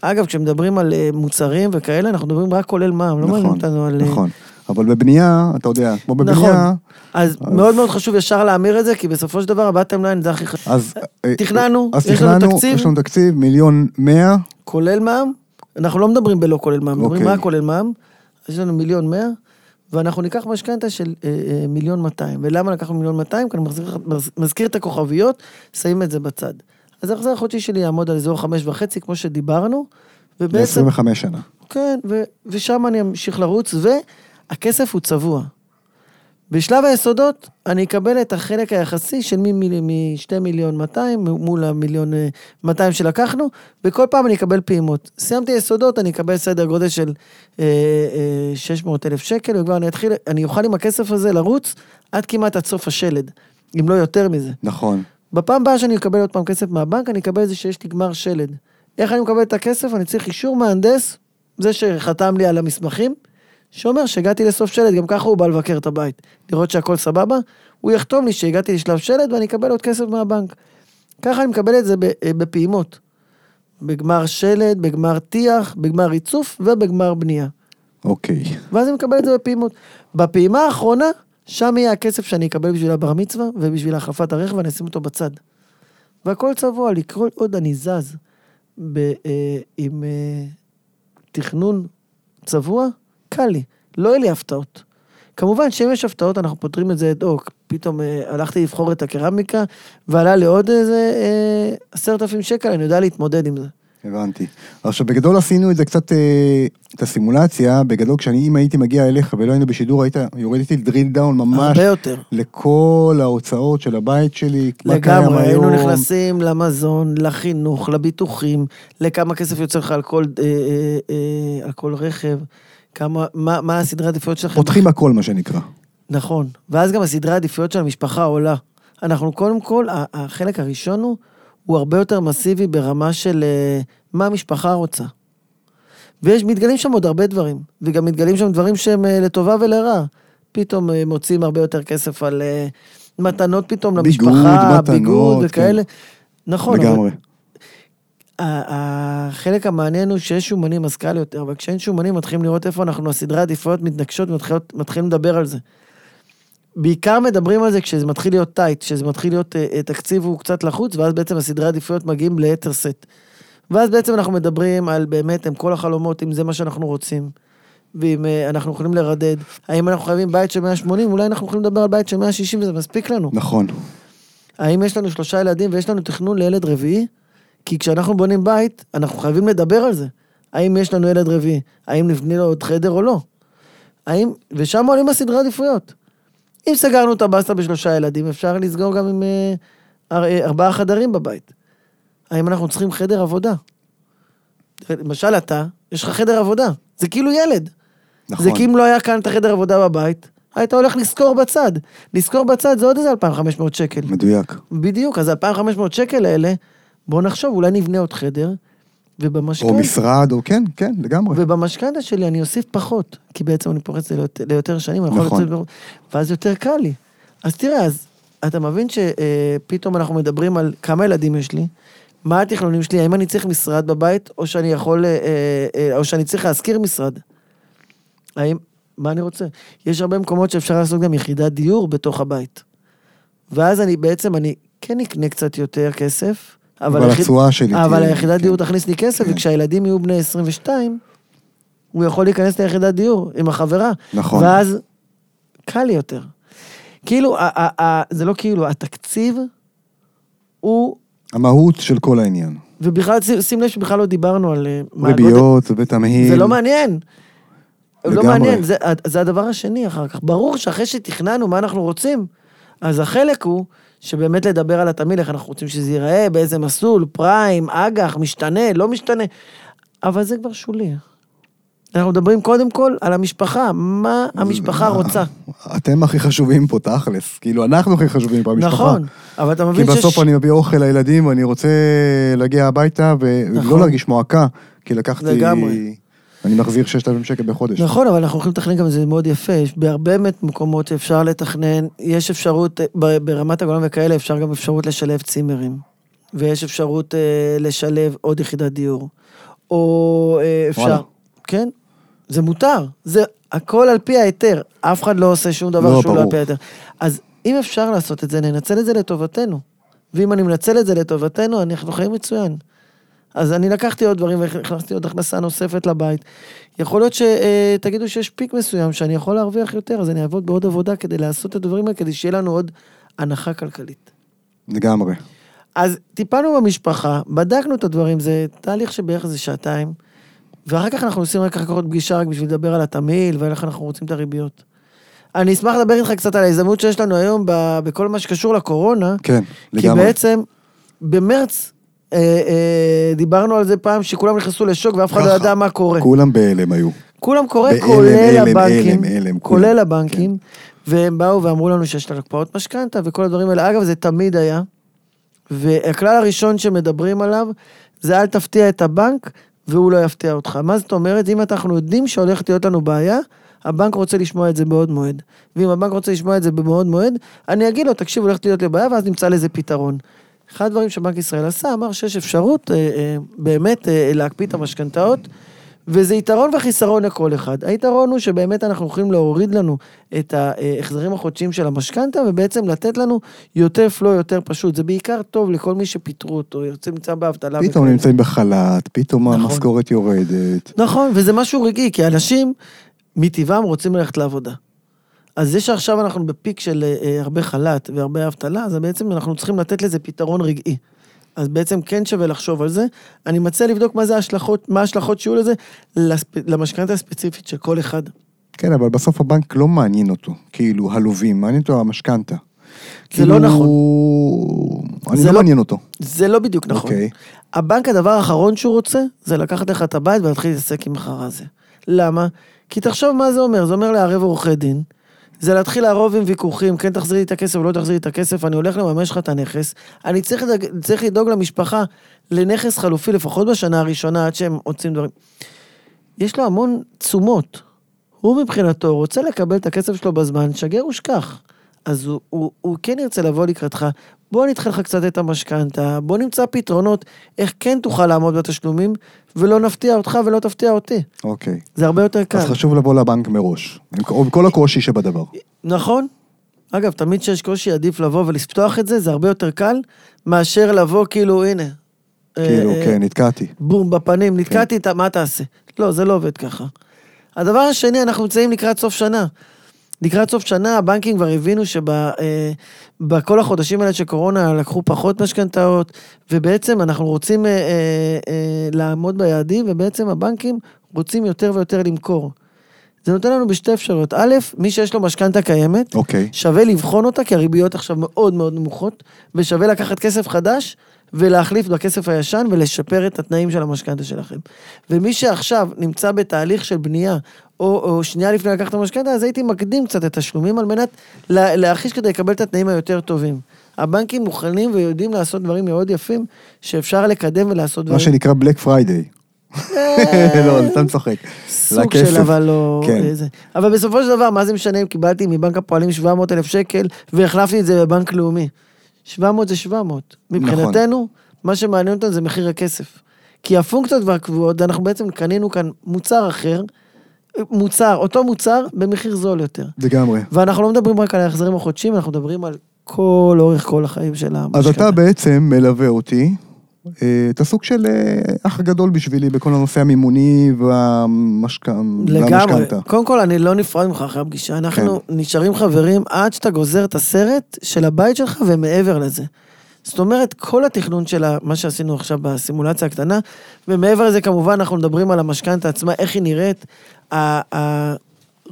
B: אגב, כשמדברים על אה, מוצרים וכאלה, אנחנו מדברים רק כולל מע"מ, לא מעניין
A: נכון,
B: אותנו על... אה,
A: נכון. אבל בבנייה, אתה יודע, כמו
B: נכון.
A: בבנייה,
B: אז מאוד מאוד חשוב ישר להמיר את זה, כי בסופו של דבר הבטם ליין זה הכי חשוב.
A: אז... אה,
B: תכננו,
A: אז
B: יש לנו
A: תכננו,
B: תקציב.
A: יש לנו תקציב, מיליון מאה,
B: כולל מע"מ, אנחנו לא מדברים בלא כולל מע"מ, מדברים
A: אוקיי.
B: רק כולל מע"מ, אז יש לנו מיליון מאה, ואנחנו ניקח משכנתה של אה, אה, מיליון מאתיים. ולמה לקחנו מיליון מאתיים? כי אני מחזיר, מז- מזכיר את הכוכביות, שמים את זה בצד. אז ההחזר החודשי שלי יעמוד על אזור חמש וחצי, כמו שדיברנו, ובעצם,
A: ל-25 שנה.
B: כן, ו, ושם אני אמשיך לרוץ, והכסף הוא צבוע. בשלב היסודות, אני אקבל את החלק היחסי של מ-2 מיליון 200 מול המיליון אה, 200 שלקחנו, וכל פעם אני אקבל פעימות. סיימתי יסודות, אני אקבל סדר גודל של אה, אה, 600 אלף שקל, וכבר אני אתחיל, אני אוכל עם הכסף הזה לרוץ עד כמעט עד סוף השלד, אם לא יותר מזה.
A: נכון.
B: בפעם הבאה שאני אקבל עוד פעם כסף מהבנק, אני אקבל את זה שיש לי גמר שלד. איך אני מקבל את הכסף? אני צריך אישור מהנדס, זה שחתם לי על המסמכים, שאומר שהגעתי לסוף שלד, גם ככה הוא בא לבקר את הבית. לראות שהכל סבבה, הוא יחתום לי שהגעתי לשלב שלד ואני אקבל עוד כסף מהבנק. ככה אני מקבל את זה אה, בפעימות. בגמר שלד, בגמר טיח, בגמר ריצוף ובגמר בנייה.
A: אוקיי.
B: ואז אני מקבל את זה בפעימות. בפעימה האחרונה, שם יהיה הכסף שאני אקבל בשביל הבר מצווה ובשביל החלפת הרכב, ואני אשים אותו בצד. והכל צבוע כל עוד אני זז ב, אה, עם אה, תכנון צבוע, קל לי, לא יהיה לי הפתעות. כמובן שאם יש הפתעות, אנחנו פותרים את זה אד הוק. פתאום אה, הלכתי לבחור את הקרמיקה, ועלה לי עוד איזה אה, עשרת אלפים שקל, אני יודע להתמודד עם זה.
A: הבנתי. עכשיו, בגדול עשינו את זה קצת, אה, את הסימולציה, בגדול, כשאני, אם הייתי מגיע אליך ולא היינו בשידור, היית יורד איתי דריל דאון ממש
B: הרבה יותר.
A: לכל ההוצאות של הבית שלי,
B: לגמרי, היינו. נכנסים למזון, לחינוך, לביטוחים, לכמה כסף יוצא לך על כל, אה, אה, אה, על כל רכב, כמה, מה, מה הסדרי העדיפויות שלכם.
A: פותחים הכל, מה שנקרא.
B: נכון, ואז גם הסדרי העדיפויות של המשפחה עולה. אנחנו קודם כל, החלק הראשון הוא, הוא הרבה יותר מסיבי ברמה של אה, מה המשפחה רוצה. ויש, מתגלים שם עוד הרבה דברים, וגם מתגלים שם דברים שהם אה, לטובה ולרע. פתאום אה, מוצאים הרבה יותר כסף על מתנות פתאום
A: ביגוד,
B: למשפחה,
A: מתנות,
B: ביגוד
A: כן.
B: וכאלה. נכון, אבל
A: לגמרי.
B: ה- החלק המעניין הוא שיש שומנים אז קל יותר, אבל כשאין שומנים מתחילים לראות איפה אנחנו, הסדרי העדיפויות מתנגשות מתחילים לדבר על זה. בעיקר מדברים על זה כשזה מתחיל להיות טייט, כשזה מתחיל להיות, אה, אה, תקציב הוא קצת לחוץ, ואז בעצם הסדרי העדיפויות מגיעים ליתר סט. ואז בעצם אנחנו מדברים על באמת, עם כל החלומות, אם זה מה שאנחנו רוצים, ואם אה, אנחנו יכולים לרדד. האם אנחנו חייבים בית של 180, אולי אנחנו יכולים לדבר על בית של 160 וזה מספיק לנו.
A: נכון.
B: האם יש לנו שלושה ילדים ויש לנו תכנון לילד רביעי? כי כשאנחנו בונים בית, אנחנו חייבים לדבר על זה. האם יש לנו ילד רביעי? האם נבנה לו עוד חדר או לא? האם... ושם עולים הסדרי עדיפויות. אם סגרנו את הבסטה בשלושה ילדים, אפשר לסגור גם עם אה, אה, ארבעה חדרים בבית. האם אנחנו צריכים חדר עבודה? למשל אתה, יש לך חדר עבודה. זה כאילו ילד.
A: נכון.
B: זה כי אם לא היה כאן את החדר עבודה בבית, היית הולך לשכור בצד. לשכור בצד זה עוד איזה 2,500 שקל.
A: מדויק.
B: בדיוק, אז 2,500 שקל האלה, בואו נחשוב, אולי נבנה עוד חדר, ובמשכנתה,
A: או משרד, או כן, כן, לגמרי.
B: ובמשכנתה שלי אני אוסיף פחות, כי בעצם אני פורץ ליותר, ליותר שנים, אני יכול
A: נכון.
B: לצאת, ואז יותר קל לי. אז תראה, אז אתה מבין שפתאום אנחנו מדברים על כמה ילדים יש לי, מה התכנונים שלי, האם אני צריך משרד בבית, או שאני יכול, אה, אה, או שאני צריך להשכיר משרד. האם, מה אני רוצה? יש הרבה מקומות שאפשר לעשות גם יחידת דיור בתוך הבית. ואז אני בעצם, אני כן אקנה קצת יותר כסף, אבל,
A: אבל
B: היחיד-
A: התשואה שלי
B: אבל
A: תהיה-
B: היחידת
A: כן.
B: דיור תכניס לי כסף,
A: כן.
B: וכשהילדים יהיו בני 22, הוא יכול להיכנס ליחידת דיור עם החברה.
A: נכון.
B: ואז קל לי יותר. כאילו, זה לא כאילו, התקציב הוא,
A: המהות של כל העניין.
B: ובכלל, שים לב שבכלל לא דיברנו על אה,
A: ריביות ותמהיל.
B: זה לא מעניין. לא
A: לגמרי.
B: מעניין, זה, זה הדבר השני אחר כך. ברור שאחרי שתכננו מה אנחנו רוצים, אז החלק הוא שבאמת לדבר על התמהיל, איך אנחנו רוצים שזה ייראה, באיזה מסלול, פריים, אג"ח, משתנה, לא משתנה, אבל זה כבר שולי. אנחנו מדברים קודם כל על המשפחה, מה המשפחה רוצה.
A: אתם הכי חשובים פה, תכלס. כאילו, אנחנו הכי חשובים פה, המשפחה.
B: נכון, אבל אתה
A: כי
B: מבין שיש...
A: בסוף אני מביא אוכל לילדים, ואני רוצה להגיע הביתה ולא
B: נכון.
A: להרגיש מועקה, כי לקחתי...
B: לגמרי.
A: אני מחזיר 6,000 שקל בחודש.
B: נכון, אבל אנחנו הולכים לתכנן גם זה מאוד יפה, יש בהרבה באמת מקומות שאפשר לתכנן, יש אפשרות, ברמת הגולן וכאלה, אפשר גם אפשרות לשלב צימרים, ויש אפשרות אה, לשלב עוד יחידת דיור, או אה, אפשר,
A: וואלה.
B: כן, זה מותר, זה הכל על פי ההיתר, אף אחד לא עושה שום דבר
A: לא,
B: שהוא לא על. פי ההיתר. אז אם אפשר לעשות את זה, ננצל את זה לטובתנו. ואם אני מנצל את זה לטובתנו, אנחנו חיים מצוין. אז אני לקחתי עוד דברים והכנסתי עוד הכנסה נוספת לבית. יכול להיות שתגידו שיש פיק מסוים שאני יכול להרוויח יותר, אז אני אעבוד בעוד עבודה כדי לעשות את הדברים האלה, כדי שיהיה לנו עוד הנחה כלכלית.
A: לגמרי.
B: אז טיפלנו במשפחה, בדקנו את הדברים, זה תהליך שבערך זה שעתיים, ואחר כך אנחנו עושים רק עוד פגישה רק בשביל לדבר על התמהיל ועל איך אנחנו רוצים את הריביות. אני אשמח לדבר איתך קצת על ההזדמנות שיש לנו היום בכל מה שקשור לקורונה.
A: כן,
B: כי
A: לגמרי.
B: בעצם, במרץ, אה, אה, דיברנו על זה פעם, שכולם נכנסו לשוק ואף אחד לא. ידע מה קורה.
A: כולם בהלם היו.
B: כולם קורה,
A: בהלם,
B: כולל
A: הלם,
B: הבנקים,
A: הלם, הלם,
B: כולל
A: כולם. כן.
B: הבנקים, והם באו ואמרו לנו שיש לנו הקפאות משכנתה וכל הדברים האלה. אגב, זה תמיד היה, והכלל הראשון שמדברים עליו, זה אל תפתיע את הבנק והוא לא יפתיע אותך. מה זאת אומרת? אם אנחנו יודעים שהולכת להיות לנו בעיה, הבנק רוצה לשמוע את זה בעוד מועד. ואם הבנק רוצה לשמוע את זה במאוד מועד, אני אגיד לו, תקשיב, הולכת להיות לי בעיה, ואז נמצא לזה פתרון. אחד הדברים שבנק ישראל עשה, אמר שיש אפשרות אה, אה, באמת אה, להקפיא את המשכנתאות, וזה יתרון וחיסרון לכל אחד. היתרון הוא שבאמת אנחנו יכולים להוריד לנו את ההחזרים החודשיים של המשכנתה, ובעצם לתת לנו יותר פלו, יותר פשוט. זה בעיקר טוב לכל מי שפיטרו אותו, יוצא נמצא באבטלה.
A: פתאום
B: וכאלה.
A: נמצאים בחל"ת, פתאום
B: נכון.
A: המשכורת יורדת.
B: נכון, וזה משהו רגעי, כי אנשים מטבעם רוצים ללכת לעבודה. אז זה שעכשיו אנחנו בפיק של אה, אה, הרבה חל"ת והרבה אבטלה, זה בעצם אנחנו צריכים לתת לזה פתרון רגעי. אז בעצם כן שווה לחשוב על זה. אני מציע לבדוק מה זה ההשלכות, מה ההשלכות שיהיו לזה למשכנתה הספציפית של כל אחד.
A: כן, אבל בסוף הבנק לא מעניין אותו, כאילו, הלווים, מעניין אותו המשכנתה.
B: זה לא נכון.
A: אני
B: זה
A: לא
B: לא-
A: מעניין אותו.
B: זה לא בדיוק נכון.
A: אוקיי.
B: הבנק, הדבר האחרון שהוא רוצה, זה לקחת לך את הבית ולהתחיל להתעסק עם החרא הזה. למה? כי תחשוב מה זה אומר, זה אומר לערב עורכי דין, זה להתחיל לערוב עם ויכוחים, כן תחזירי את הכסף לא תחזירי את הכסף, אני הולך לממש לך את הנכס, אני צריך, לדאג, צריך לדאוג למשפחה לנכס חלופי לפחות בשנה הראשונה עד שהם עוצים דברים. יש לו המון תשומות. הוא מבחינתו רוצה לקבל את הכסף שלו בזמן, שגר ושכח. אז הוא, הוא, הוא כן ירצה לבוא לקראתך, בוא נדחה לך קצת את המשכנתה, בוא נמצא פתרונות איך כן תוכל לעמוד בתשלומים, ולא נפתיע אותך ולא תפתיע אותי.
A: אוקיי.
B: זה הרבה יותר קל.
A: אז חשוב לבוא לבנק מראש, עם כל- הקושי שבדבר.
B: נכון. אגב, תמיד כשיש קושי עדיף לבוא ולפתוח את זה, זה הרבה יותר קל, מאשר לבוא כאילו, הנה.
A: כאילו,
B: אה,
A: כן, נתקעתי.
B: בום, בפנים, נתקעתי איתה, מה תעשה? לא, זה לא עובד ככה. הדבר השני, אנחנו נמצאים לקראת סוף שנה. לקראת סוף שנה, הבנקים כבר הבינו שבכל החודשים האלה של קורונה לקחו פחות משכנתאות, ובעצם אנחנו רוצים אה, אה, אה, לעמוד ביעדים, ובעצם הבנקים רוצים יותר ויותר למכור. זה נותן לנו בשתי אפשרויות. א', מי שיש לו משכנתה קיימת,
A: אוקיי.
B: שווה לבחון אותה, כי הריביות עכשיו מאוד מאוד נמוכות, ושווה לקחת כסף חדש ולהחליף בכסף הישן ולשפר את התנאים של המשכנתה שלכם. ומי שעכשיו נמצא בתהליך של בנייה, או, או שנייה לפני לקחת את המשכנתה, אז הייתי מקדים קצת את התשלומים על מנת לה, להחיש כדי לקבל את התנאים היותר טובים. הבנקים מוכנים ויודעים לעשות דברים מאוד יפים, שאפשר לקדם ולעשות
A: מה
B: דברים.
A: שנקרא Black Friday.
B: אה,
A: לא, אני סתם צוחק.
B: סוג. של אבל לא...
A: כן.
B: אבל בסופו של דבר, מה זה משנה אם קיבלתי מבנק הפועלים 700 אלף שקל והחלפתי את זה בבנק לאומי? 700 זה 700.
A: נכון.
B: מבחינתנו, מה שמעניין אותנו זה מחיר הכסף. כי הפונקציות והקבועות, אנחנו בעצם קנינו כאן מוצר אחר, מוצר, אותו מוצר במחיר זול יותר.
A: לגמרי.
B: ואנחנו לא מדברים רק על ההחזרים החודשיים, אנחנו מדברים על כל אורך כל החיים של המשכנתה.
A: אז אתה בעצם מלווה אותי, אתה סוג של אה, אח גדול בשבילי בכל הנושא המימוני והמשכ-
B: לגמרי.
A: והמשכנתה.
B: קודם כל, אני לא נפרד ממך אחרי הפגישה. אנחנו נשארים חברים עד שאתה גוזר את הסרט של הבית שלך ומעבר לזה. זאת אומרת, כל התכנון של מה שעשינו עכשיו בסימולציה הקטנה, ומעבר לזה, כמובן, אנחנו מדברים על המשכנתה עצמה, איך היא נראית,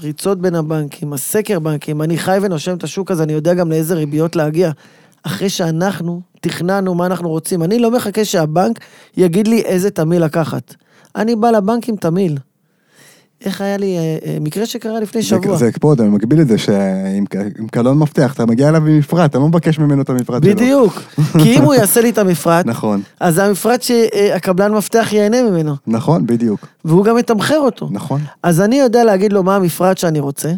B: הריצות בין הבנקים, הסקר בנקים, אני חי ונושם את השוק הזה, אני יודע גם לאיזה ריביות להגיע. אחרי שאנחנו תכננו מה אנחנו רוצים, אני לא מחכה שהבנק יגיד לי איזה תמיל לקחת. אני בא לבנק עם תמיל. איך היה לי אה, אה, מקרה שקרה לפני שבוע.
A: זה פה, אתה מגביל את זה שעם עם קלון מפתח, אתה מגיע אליו עם מפרט, אתה לא מבקש ממנו את המפרט שלו.
B: בדיוק. כי אם הוא יעשה לי את המפרט,
A: נכון,
B: אז זה המפרט שהקבלן מפתח ייהנה ממנו,
A: נכון, בדיוק.
B: והוא גם מתמחר אותו.
A: נכון.
B: אז אני יודע להגיד לו מה המפרט שאני רוצה,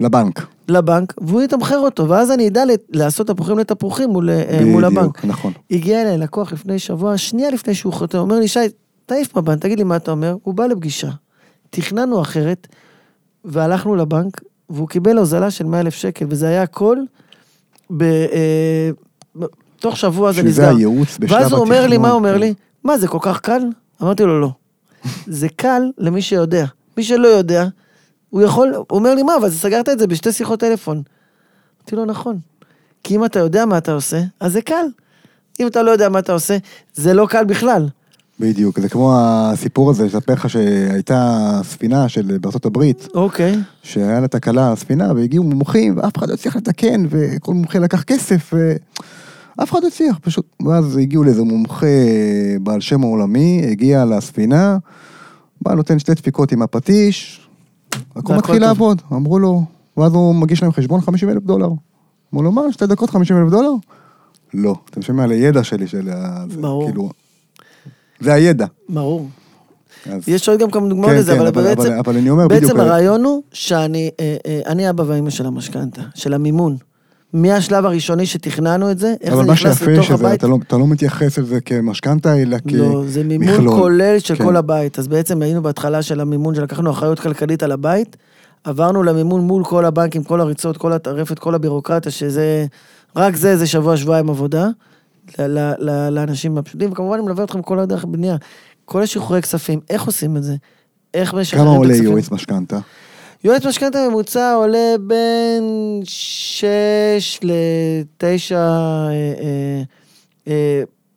A: לבנק.
B: לבנק, והוא יתמחר אותו, ואז אני אדע לעשות תפוחים לתפוחים מול, אה, מול
A: בדיוק,
B: הבנק.
A: נכון.
B: הגיע אליי לקוח לפני שבוע, שנייה לפני שהוא חותם, אומר לי, שי, תעיף מבנק, תגיד לי מה אתה אומר. הוא בא לפגישה. תכננו אחרת, והלכנו לבנק, והוא קיבל הוזלה של 100 אלף שקל, וזה היה הכל, ב, אה, תוך שבוע זה
A: שזה
B: נסגר.
A: הייעוץ בשלב
B: ואז הוא אומר לי,
A: התכנון,
B: מה הוא אומר
A: כן.
B: לי? מה, זה כל כך קל? אמרתי לו, לא. זה קל למי שיודע. מי שלא יודע, הוא יכול, הוא אומר לי, מה, אבל סגרת את זה בשתי שיחות טלפון. אמרתי לו, נכון. כי אם אתה יודע מה אתה עושה, אז זה קל. אם אתה לא יודע מה אתה עושה, זה לא קל בכלל.
A: בדיוק, זה כמו הסיפור הזה, לספר לך שהייתה ספינה של בארצות הברית,
B: אוקיי.
A: שהיה לה תקלה הספינה, והגיעו מומחים, ואף אחד לא הצליח לתקן, וכל מומחה לקח כסף, ואף אחד לא הצליח, פשוט. ואז הגיעו לאיזה מומחה בעל שם עולמי, הגיע לספינה, בא, נותן שתי דפיקות עם הפטיש, הכל מתחיל. לעבוד. אמרו לו, ואז הוא מגיש להם חשבון 50 אלף דולר. אמרו לו, מה, שתי דקות 50 אלף דולר? לא, אתם שומעים על הידע שלי, של ה...
B: ברור.
A: כאילו, זה הידע.
B: ברור.
A: אז-
B: יש עוד גם כמה דוגמאות
A: כן,
B: לזה,
A: כן,
B: אבל
A: אבל-
B: בעצם,
A: אבל- אבל אני אומר בדיוק,
B: בעצם הרעיון הוא שאני אה, אה, אני אבא ואמא של המשכנתה, של המימון. מהשלב הראשוני שתכננו את זה, איך זה
A: אבל מה
B: נכנס
A: שיפה
B: לתוך
A: שזה,
B: הבית.
A: אתה לא, אתה לא מתייחס לזה כמשכנתה, אלא
B: לא, זה מימון
A: כמכלול.
B: כולל של
A: כן.
B: כל הבית. אז בעצם היינו בהתחלה של המימון, שלקחנו אחריות כלכלית על הבית, עברנו למימון מול כל הבנקים, כל הריצות, כל הטרפת, כל הבירוקרטיה, שזה, רק זה, זה שבוע, שבועיים עבודה, ל- ל- ל- לאנשים הפשוטים, וכמובן אני מלווה אתכם כל הדרך בבנייה. כל השחרורי כספים, איך עושים את זה? איך משחררים
A: כמה
B: את
A: עולה
B: הכספים?
A: יועץ משכנתה?
B: יועץ משכנתה ממוצע עולה בין 6 ל-9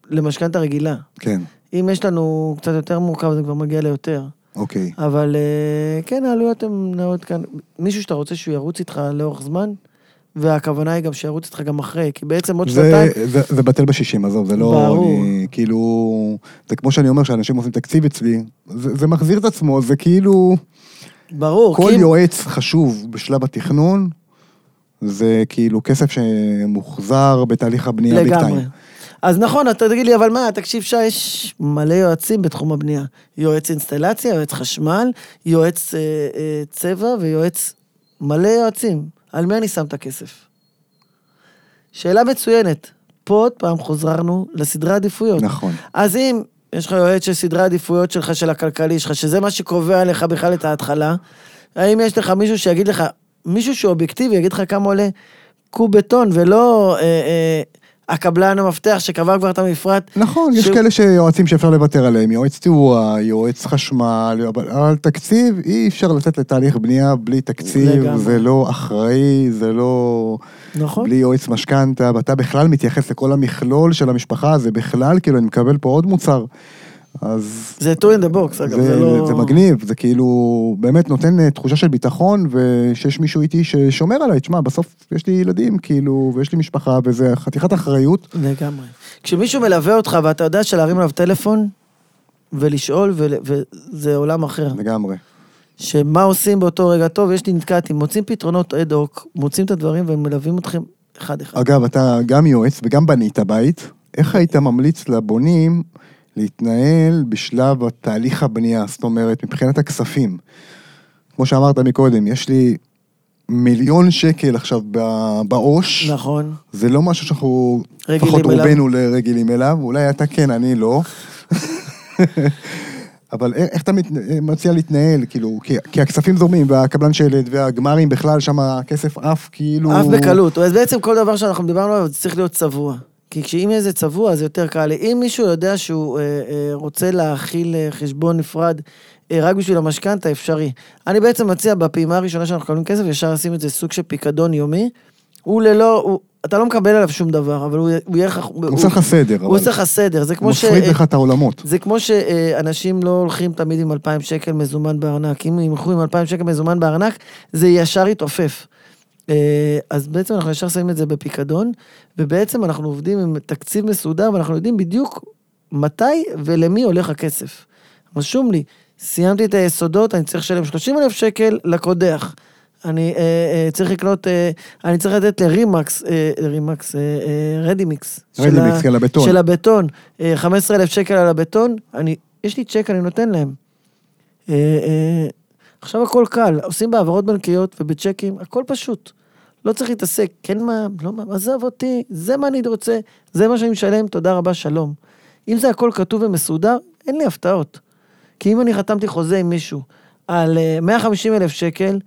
B: למשכנתה רגילה.
A: כן,
B: אם יש לנו קצת יותר מורכב, זה כבר מגיע ליותר.
A: אוקיי.
B: אבל אה, כן, העלויות הן נעות כאן. מישהו שאתה רוצה שהוא ירוץ איתך לאורך זמן, והכוונה היא גם שירוץ איתך גם אחרי, כי בעצם עוד
A: זה,
B: שנתיים...
A: זה, זה בטל בשישים, עזוב, זה לא...
B: ברור.
A: אני, כאילו... זה כמו שאני אומר שאנשים עושים תקציב אצלי, זה, זה מחזיר את עצמו, זה כאילו...
B: ברור,
A: כל
B: כי
A: יועץ חשוב בשלב התכנון, זה כאילו כסף שמוחזר בתהליך הבנייה ביג
B: לגמרי.
A: טיים.
B: אז נכון, אתה תגיד לי, אבל מה, תקשיב שי, יש מלא יועצים בתחום הבנייה. יועץ אינסטלציה, יועץ חשמל, יועץ אה, אה, צבע ויועץ... מלא יועצים. על מי אני שם את הכסף? שאלה מצוינת. פה עוד פעם חוזרנו לסדרי עדיפויות.
A: נכון.
B: אז אם יש לך יועץ של סדרי העדיפויות שלך, של הכלכלי שלך, שזה מה שקובע לך בכלל את ההתחלה, האם יש לך מישהו שיגיד לך, מישהו שהוא אובייקטיבי, יגיד לך כמה עולה קוב בטון, ולא אה, אה, הקבלן המפתח שקבע כבר את המפרט?
A: נכון, יש כאלה שיועצים שאפשר לוותר עליהם, יועץ תאורה, יועץ חשמל, אבל על תקציב אי אפשר לצאת לתהליך בנייה בלי תקציב,
B: לגמרי.
A: זה לא אחראי, זה לא...
B: נכון.
A: בלי יועץ משכנתה, ואתה בכלל מתייחס לכל המכלול של המשפחה, זה בכלל, כאילו, אני מקבל פה עוד מוצר. אז
B: זה two in the box, אגב,
A: זה,
B: זה לא...
A: זה מגניב, זה כאילו באמת נותן אה, תחושה של ביטחון, ושיש מישהו איתי ששומר עליי, תשמע, בסוף יש לי ילדים, כאילו, ויש לי משפחה, וזה חתיכת אחריות.
B: לגמרי. כשמישהו מלווה אותך ואתה יודע שלהרים עליו טלפון ולשאול, ול- וזה עולם אחר.
A: לגמרי.
B: שמה עושים באותו רגע, טוב, יש לי נתקעתי, מוצאים פתרונות אד הוק, מוצאים את הדברים והם מלווים אתכם אחד-אחד.
A: אגב, אתה גם יועץ וגם בנית בית, איך היית ממליץ לבונים להתנהל בשלב התהליך הבנייה, זאת אומרת, מבחינת הכספים? כמו שאמרת מקודם, יש לי מיליון שקל עכשיו בעו"ש,
B: נכון.
A: זה לא משהו שאנחנו, לפחות. רובנו רגילים אליו, אולי אתה כן, אני לא. אבל איך, אתה מת, מציע להתנהל, כאילו, כי, כי הכספים זורמים, והקבלן שלד, והגמרים בכלל, שם הכסף עף, כאילו...
B: אף בקלות. אז בעצם כל דבר שאנחנו דיברנו עליו, זה צריך להיות צבוע. כי כשאם יהיה זה צבוע, זה יותר קל לי. אם מישהו יודע שהוא אה, אה, רוצה להכיל אה, חשבון נפרד אה, רק בשביל המשכנתה, אפשרי. אני בעצם מציע בפעימה הראשונה שאנחנו מקבלים כסף, ישר לשים את זה סוג של פיקדון יומי. הוא ללא, הוא, אתה לא מקבל עליו שום דבר, אבל הוא, הוא יהיה לך...
A: הוא עושה לך סדר,
B: הוא עושה לך סדר. זה כמו ש...
A: מפריד לך את העולמות.
B: זה כמו שאנשים לא הולכים תמיד עם 2,000 שקל מזומן בארנק. אם הם ילכו עם 2,000 שקל מזומן בארנק, זה ישר יתעופף. אה, אז בעצם אנחנו ישר שמים את זה בפיקדון, ובעצם אנחנו עובדים עם תקציב מסודר, ואנחנו יודעים בדיוק מתי ולמי הולך הכסף. רשום לי, סיימתי את היסודות, אני צריך לשלם 30 אלף שקל לקודח. אני אה, אה, צריך לקנות, אה, אני צריך לתת לרימקס, אה, רימקס, אה, אה, רדימיקס. של
A: רדימיקס,
B: ה-
A: כן, לבטון.
B: של הבטון. אה, 15 אלף שקל על הבטון, אני, יש לי צ'ק, אני נותן להם. אה, אה, עכשיו הכל קל, עושים בהעברות בנקיות ובצ'קים, הכל פשוט. לא צריך להתעסק, כן מה, לא מה, עזוב אותי, זה מה אני רוצה, זה מה שאני משלם, תודה רבה, שלום. אם זה הכל כתוב ומסודר, אין לי הפתעות. כי אם אני חתמתי חוזה עם מישהו על אה, 150 אלף שקל,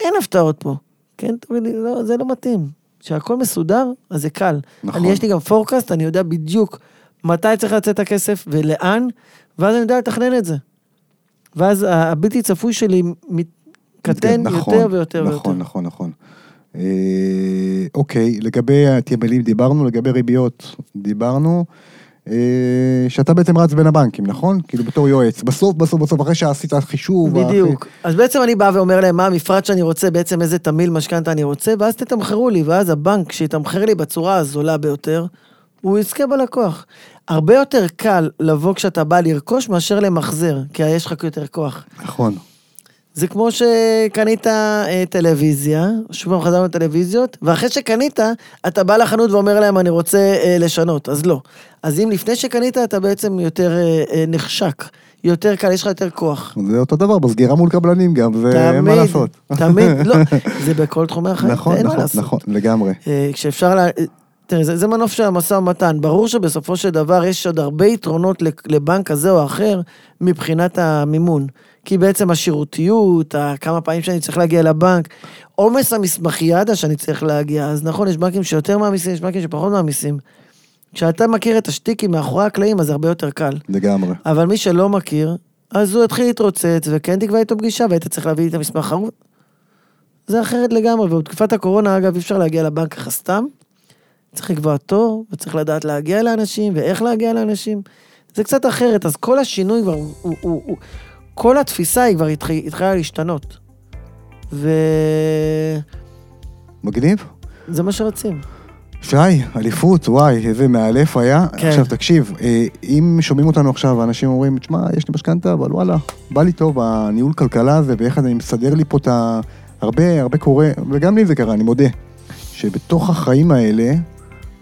B: אין הפתעות פה. כן, תגיד לי, לא, זה לא מתאים. כשהכל מסודר, אז זה קל.
A: נכון.
B: אני, יש לי גם פורקאסט, אני יודע בדיוק מתי צריך לצאת הכסף ולאן, ואז אני יודע לתכנן את זה. ואז הבלתי צפוי שלי מת- קטן
A: נכון,
B: יותר ויותר ויותר.
A: נכון, נכון, נכון. אה, אוקיי, לגבי התמלים דיברנו, לגבי ריביות דיברנו. אה, שאתה בעצם רץ בין הבנקים, נכון? כאילו בתור יועץ. בסוף, בסוף, בסוף, אחרי שעשית חישוב.
B: בדיוק. אז בעצם אני בא ואומר להם מה המפרט שאני רוצה, בעצם איזה תמיל משכנתה אני רוצה, ואז תתמחרו לי, ואז הבנק שיתמחר לי בצורה הזולה ביותר, הוא יזכה בלקוח. הרבה יותר קל לבוא כשאתה בא לרכוש מאשר למחזר, כי יש לך יותר כוח.
A: נכון.
B: זה כמו שקנית אה, טלוויזיה, שוב פעם חזרנו לטלוויזיות, ואחרי שקנית, אתה בא לחנות ואומר להם, אני רוצה אה, לשנות, אז לא. אז אם לפני שקנית, אתה בעצם יותר אה, נחשק, יותר קל, יש לך יותר כוח.
A: זה אותו דבר, בסגירה מול קבלנים גם, זה אין מה
B: תמיד,
A: לעשות.
B: תמיד, לא, זה בכל תחומי החיים,
A: נכון,
B: אין מה
A: נכון,
B: לעשות.
A: נכון, לגמרי.
B: כשאפשר, לה... תראה, זה, זה מנוף של המשא ומתן. ברור שבסופו של דבר יש עוד הרבה יתרונות לבנק כזה או אחר מבחינת המימון. כי בעצם השירותיות, כמה פעמים שאני צריך להגיע לבנק, עומס המסמכיאדה שאני צריך להגיע, אז נכון, יש בנקים שיותר מעמיסים, יש בנקים שפחות מעמיסים. כשאתה מכיר את השטיקים מאחורי הקלעים, אז זה הרבה יותר קל.
A: לגמרי.
B: אבל מי שלא מכיר, אז הוא יתחיל להתרוצץ, וכן תקבע איתו פגישה, והיית צריך להביא את המסמך חרוט. זה אחרת לגמרי, ובתקופת הקורונה, אגב, אי אפשר להגיע לבנק ככה סתם. צריך לקבוע תור, וצריך לדעת להגיע לאנשים, ואיך להגיע לאנשים. זה קצת אחרת, אז כל השינוי כבר, הוא, הוא, הוא, הוא כל התפיסה היא כבר התחיל- התחילה להשתנות. וזה
A: מגניב.
B: מה שרוצים.
A: שי, אליפות, וואי, איזה מאלף היה.
B: כן.
A: עכשיו תקשיב, אה, אם שומעים אותנו עכשיו, אנשים אומרים, תשמע, יש לי משכנתה, אבל וואלה, בא לי טוב הניהול כלכלה הזה, ואיך אני מסדר לי פה את ה... הרבה, הרבה קורה, וגם לי זה קרה, אני מודה, שבתוך החיים האלה,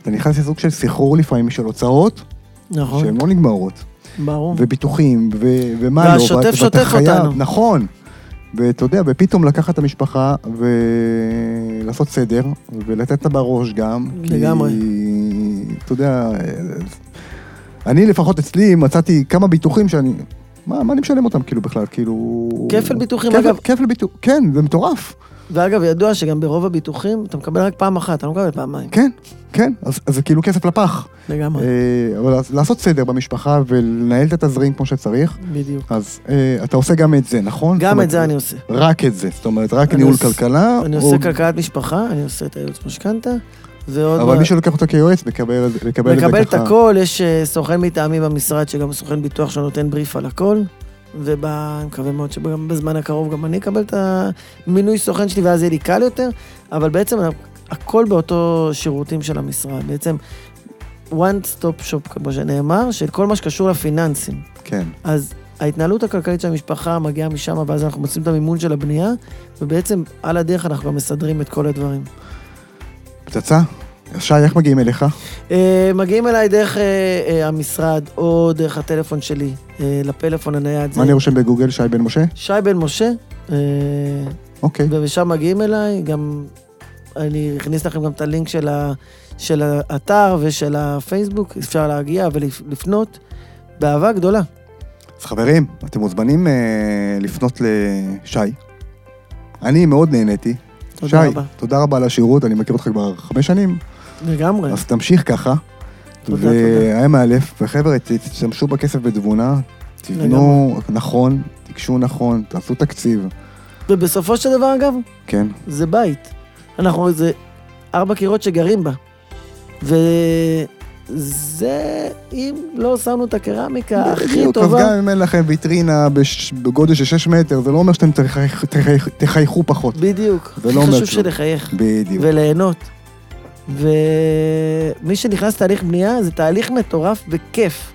A: אתה נכנס לסוג של סחרור לפעמים של הוצאות,
B: נכון,
A: שהן לא נגמרות,
B: ברור.
A: וביטוחים, ו- ומה לא,
B: והשוטף שוטף
A: חייב-
B: אותנו.
A: נכון. ואתה יודע, ופתאום לקחת את המשפחה ולעשות סדר, ולתת לה בראש גם.
B: לגמרי.
A: כי, אתה יודע, אני לפחות אצלי מצאתי כמה ביטוחים שאני... מה, מה אני משלם אותם כאילו בכלל, כאילו...
B: כפל ביטוחים,
A: כפל,
B: אגב.
A: כפל ביטוח, כן, זה מטורף.
B: ואגב, ידוע שגם ברוב הביטוחים, אתה מקבל רק פעם אחת, אתה לא מקבל פעמיים.
A: כן, כן, אז, אז זה כאילו כסף לפח.
B: לגמרי,
A: אה, אבל לעשות סדר במשפחה ולנהל את התזרים כמו שצריך,
B: בדיוק.
A: אז אה, אתה עושה גם את זה, נכון?
B: גם
A: אומרת,
B: את זה אני עושה.
A: רק את זה, זאת אומרת, רק ניהול
B: עוש-
A: כלכלה.
B: אני
A: או-
B: עושה כלכלת משפחה, אני עושה את הייעוץ משכנתה, ועוד...
A: אבל
B: מה-
A: מי שלוקח אותה כיועץ, מקבל את זה מקבל את זה
B: מקבל את
A: ככה.
B: הכל, יש אה, סוכן מטעמי במשרד, שגם סוכן ביטוח שנותן בריף על הכל, ואני מקווה מאוד שגם בזמן הקרוב גם אני אקבל את המינוי סוכן שלי, ואז יהיה לי קל יותר, אבל בעצם הכל באותו שירותים של המשרד. בעצם one stop shop, כמו שנאמר, של כל מה שקשור לפיננסים.
A: כן.
B: אז ההתנהלות הכלכלית של המשפחה מגיעה משם, ואז אנחנו מוצאים את המימון של הבנייה, ובעצם על הדרך אנחנו גם מסדרים את כל הדברים.
A: פצצה? שי, איך מגיעים אליך?
B: אה, מגיעים אליי דרך אה, אה, המשרד, או דרך הטלפון שלי, לפלאפון הנייד.
A: מה אני רושם בגוגל, שי בן משה?
B: שי בן משה,
A: אוקיי.
B: ומשם מגיעים אליי, גם אני אכניס לכם גם את הלינק של, ה, של האתר ושל הפייסבוק, אפשר להגיע ולפנות, באהבה גדולה.
A: אז חברים, אתם מוזמנים אה, לפנות לשי. אני מאוד נהניתי.
B: תודה
A: שי,
B: רבה.
A: תודה רבה על השירות, אני מכיר אותך כבר חמש שנים,
B: לגמרי.
A: אז תמשיך ככה.
B: תודה,
A: והיה מאלף, וחבר'ה, תשתמשו בכסף בתבונה, תבנו נכון, תיגשו נכון, תעשו תקציב,
B: ובסופו של דבר, אגב,
A: כן.
B: זה בית. אנחנו, זה ארבע קירות שגרים בה. וזה, אם לא שמנו את הקרמיקה הכי
A: בדיוק, אז
B: טובה,
A: גם אם אין לכם ויטרינה בש- בגודל של 6 מטר, זה לא אומר שאתם תחייכו פחות.
B: בדיוק.
A: זה לא אומר
B: חשוב. שלחייך
A: בדיוק.
B: וליהנות. ומי שנכנס לתהליך בנייה, זה תהליך מטורף וכיף.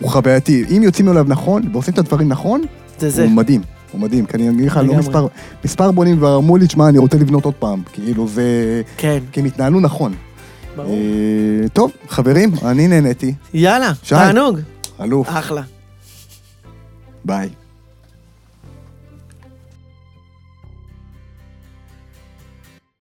A: הוא חווייתי. אם יוצאים אליו נכון, ועושים את הדברים נכון,
B: זה זה.
A: הוא מדהים. הוא מדהים, כי אני אגיד לך, לא. מספר, מספר בונים כבר אמרו לי, תשמע, אני רוצה לבנות עוד פעם. כאילו זה...
B: כן,
A: כי הם התנהלו נכון.
B: ברור.
A: אה, טוב, חברים, אני נהניתי.
B: יאללה. תענוג.
A: אלוף,
B: אחלה.
A: ביי.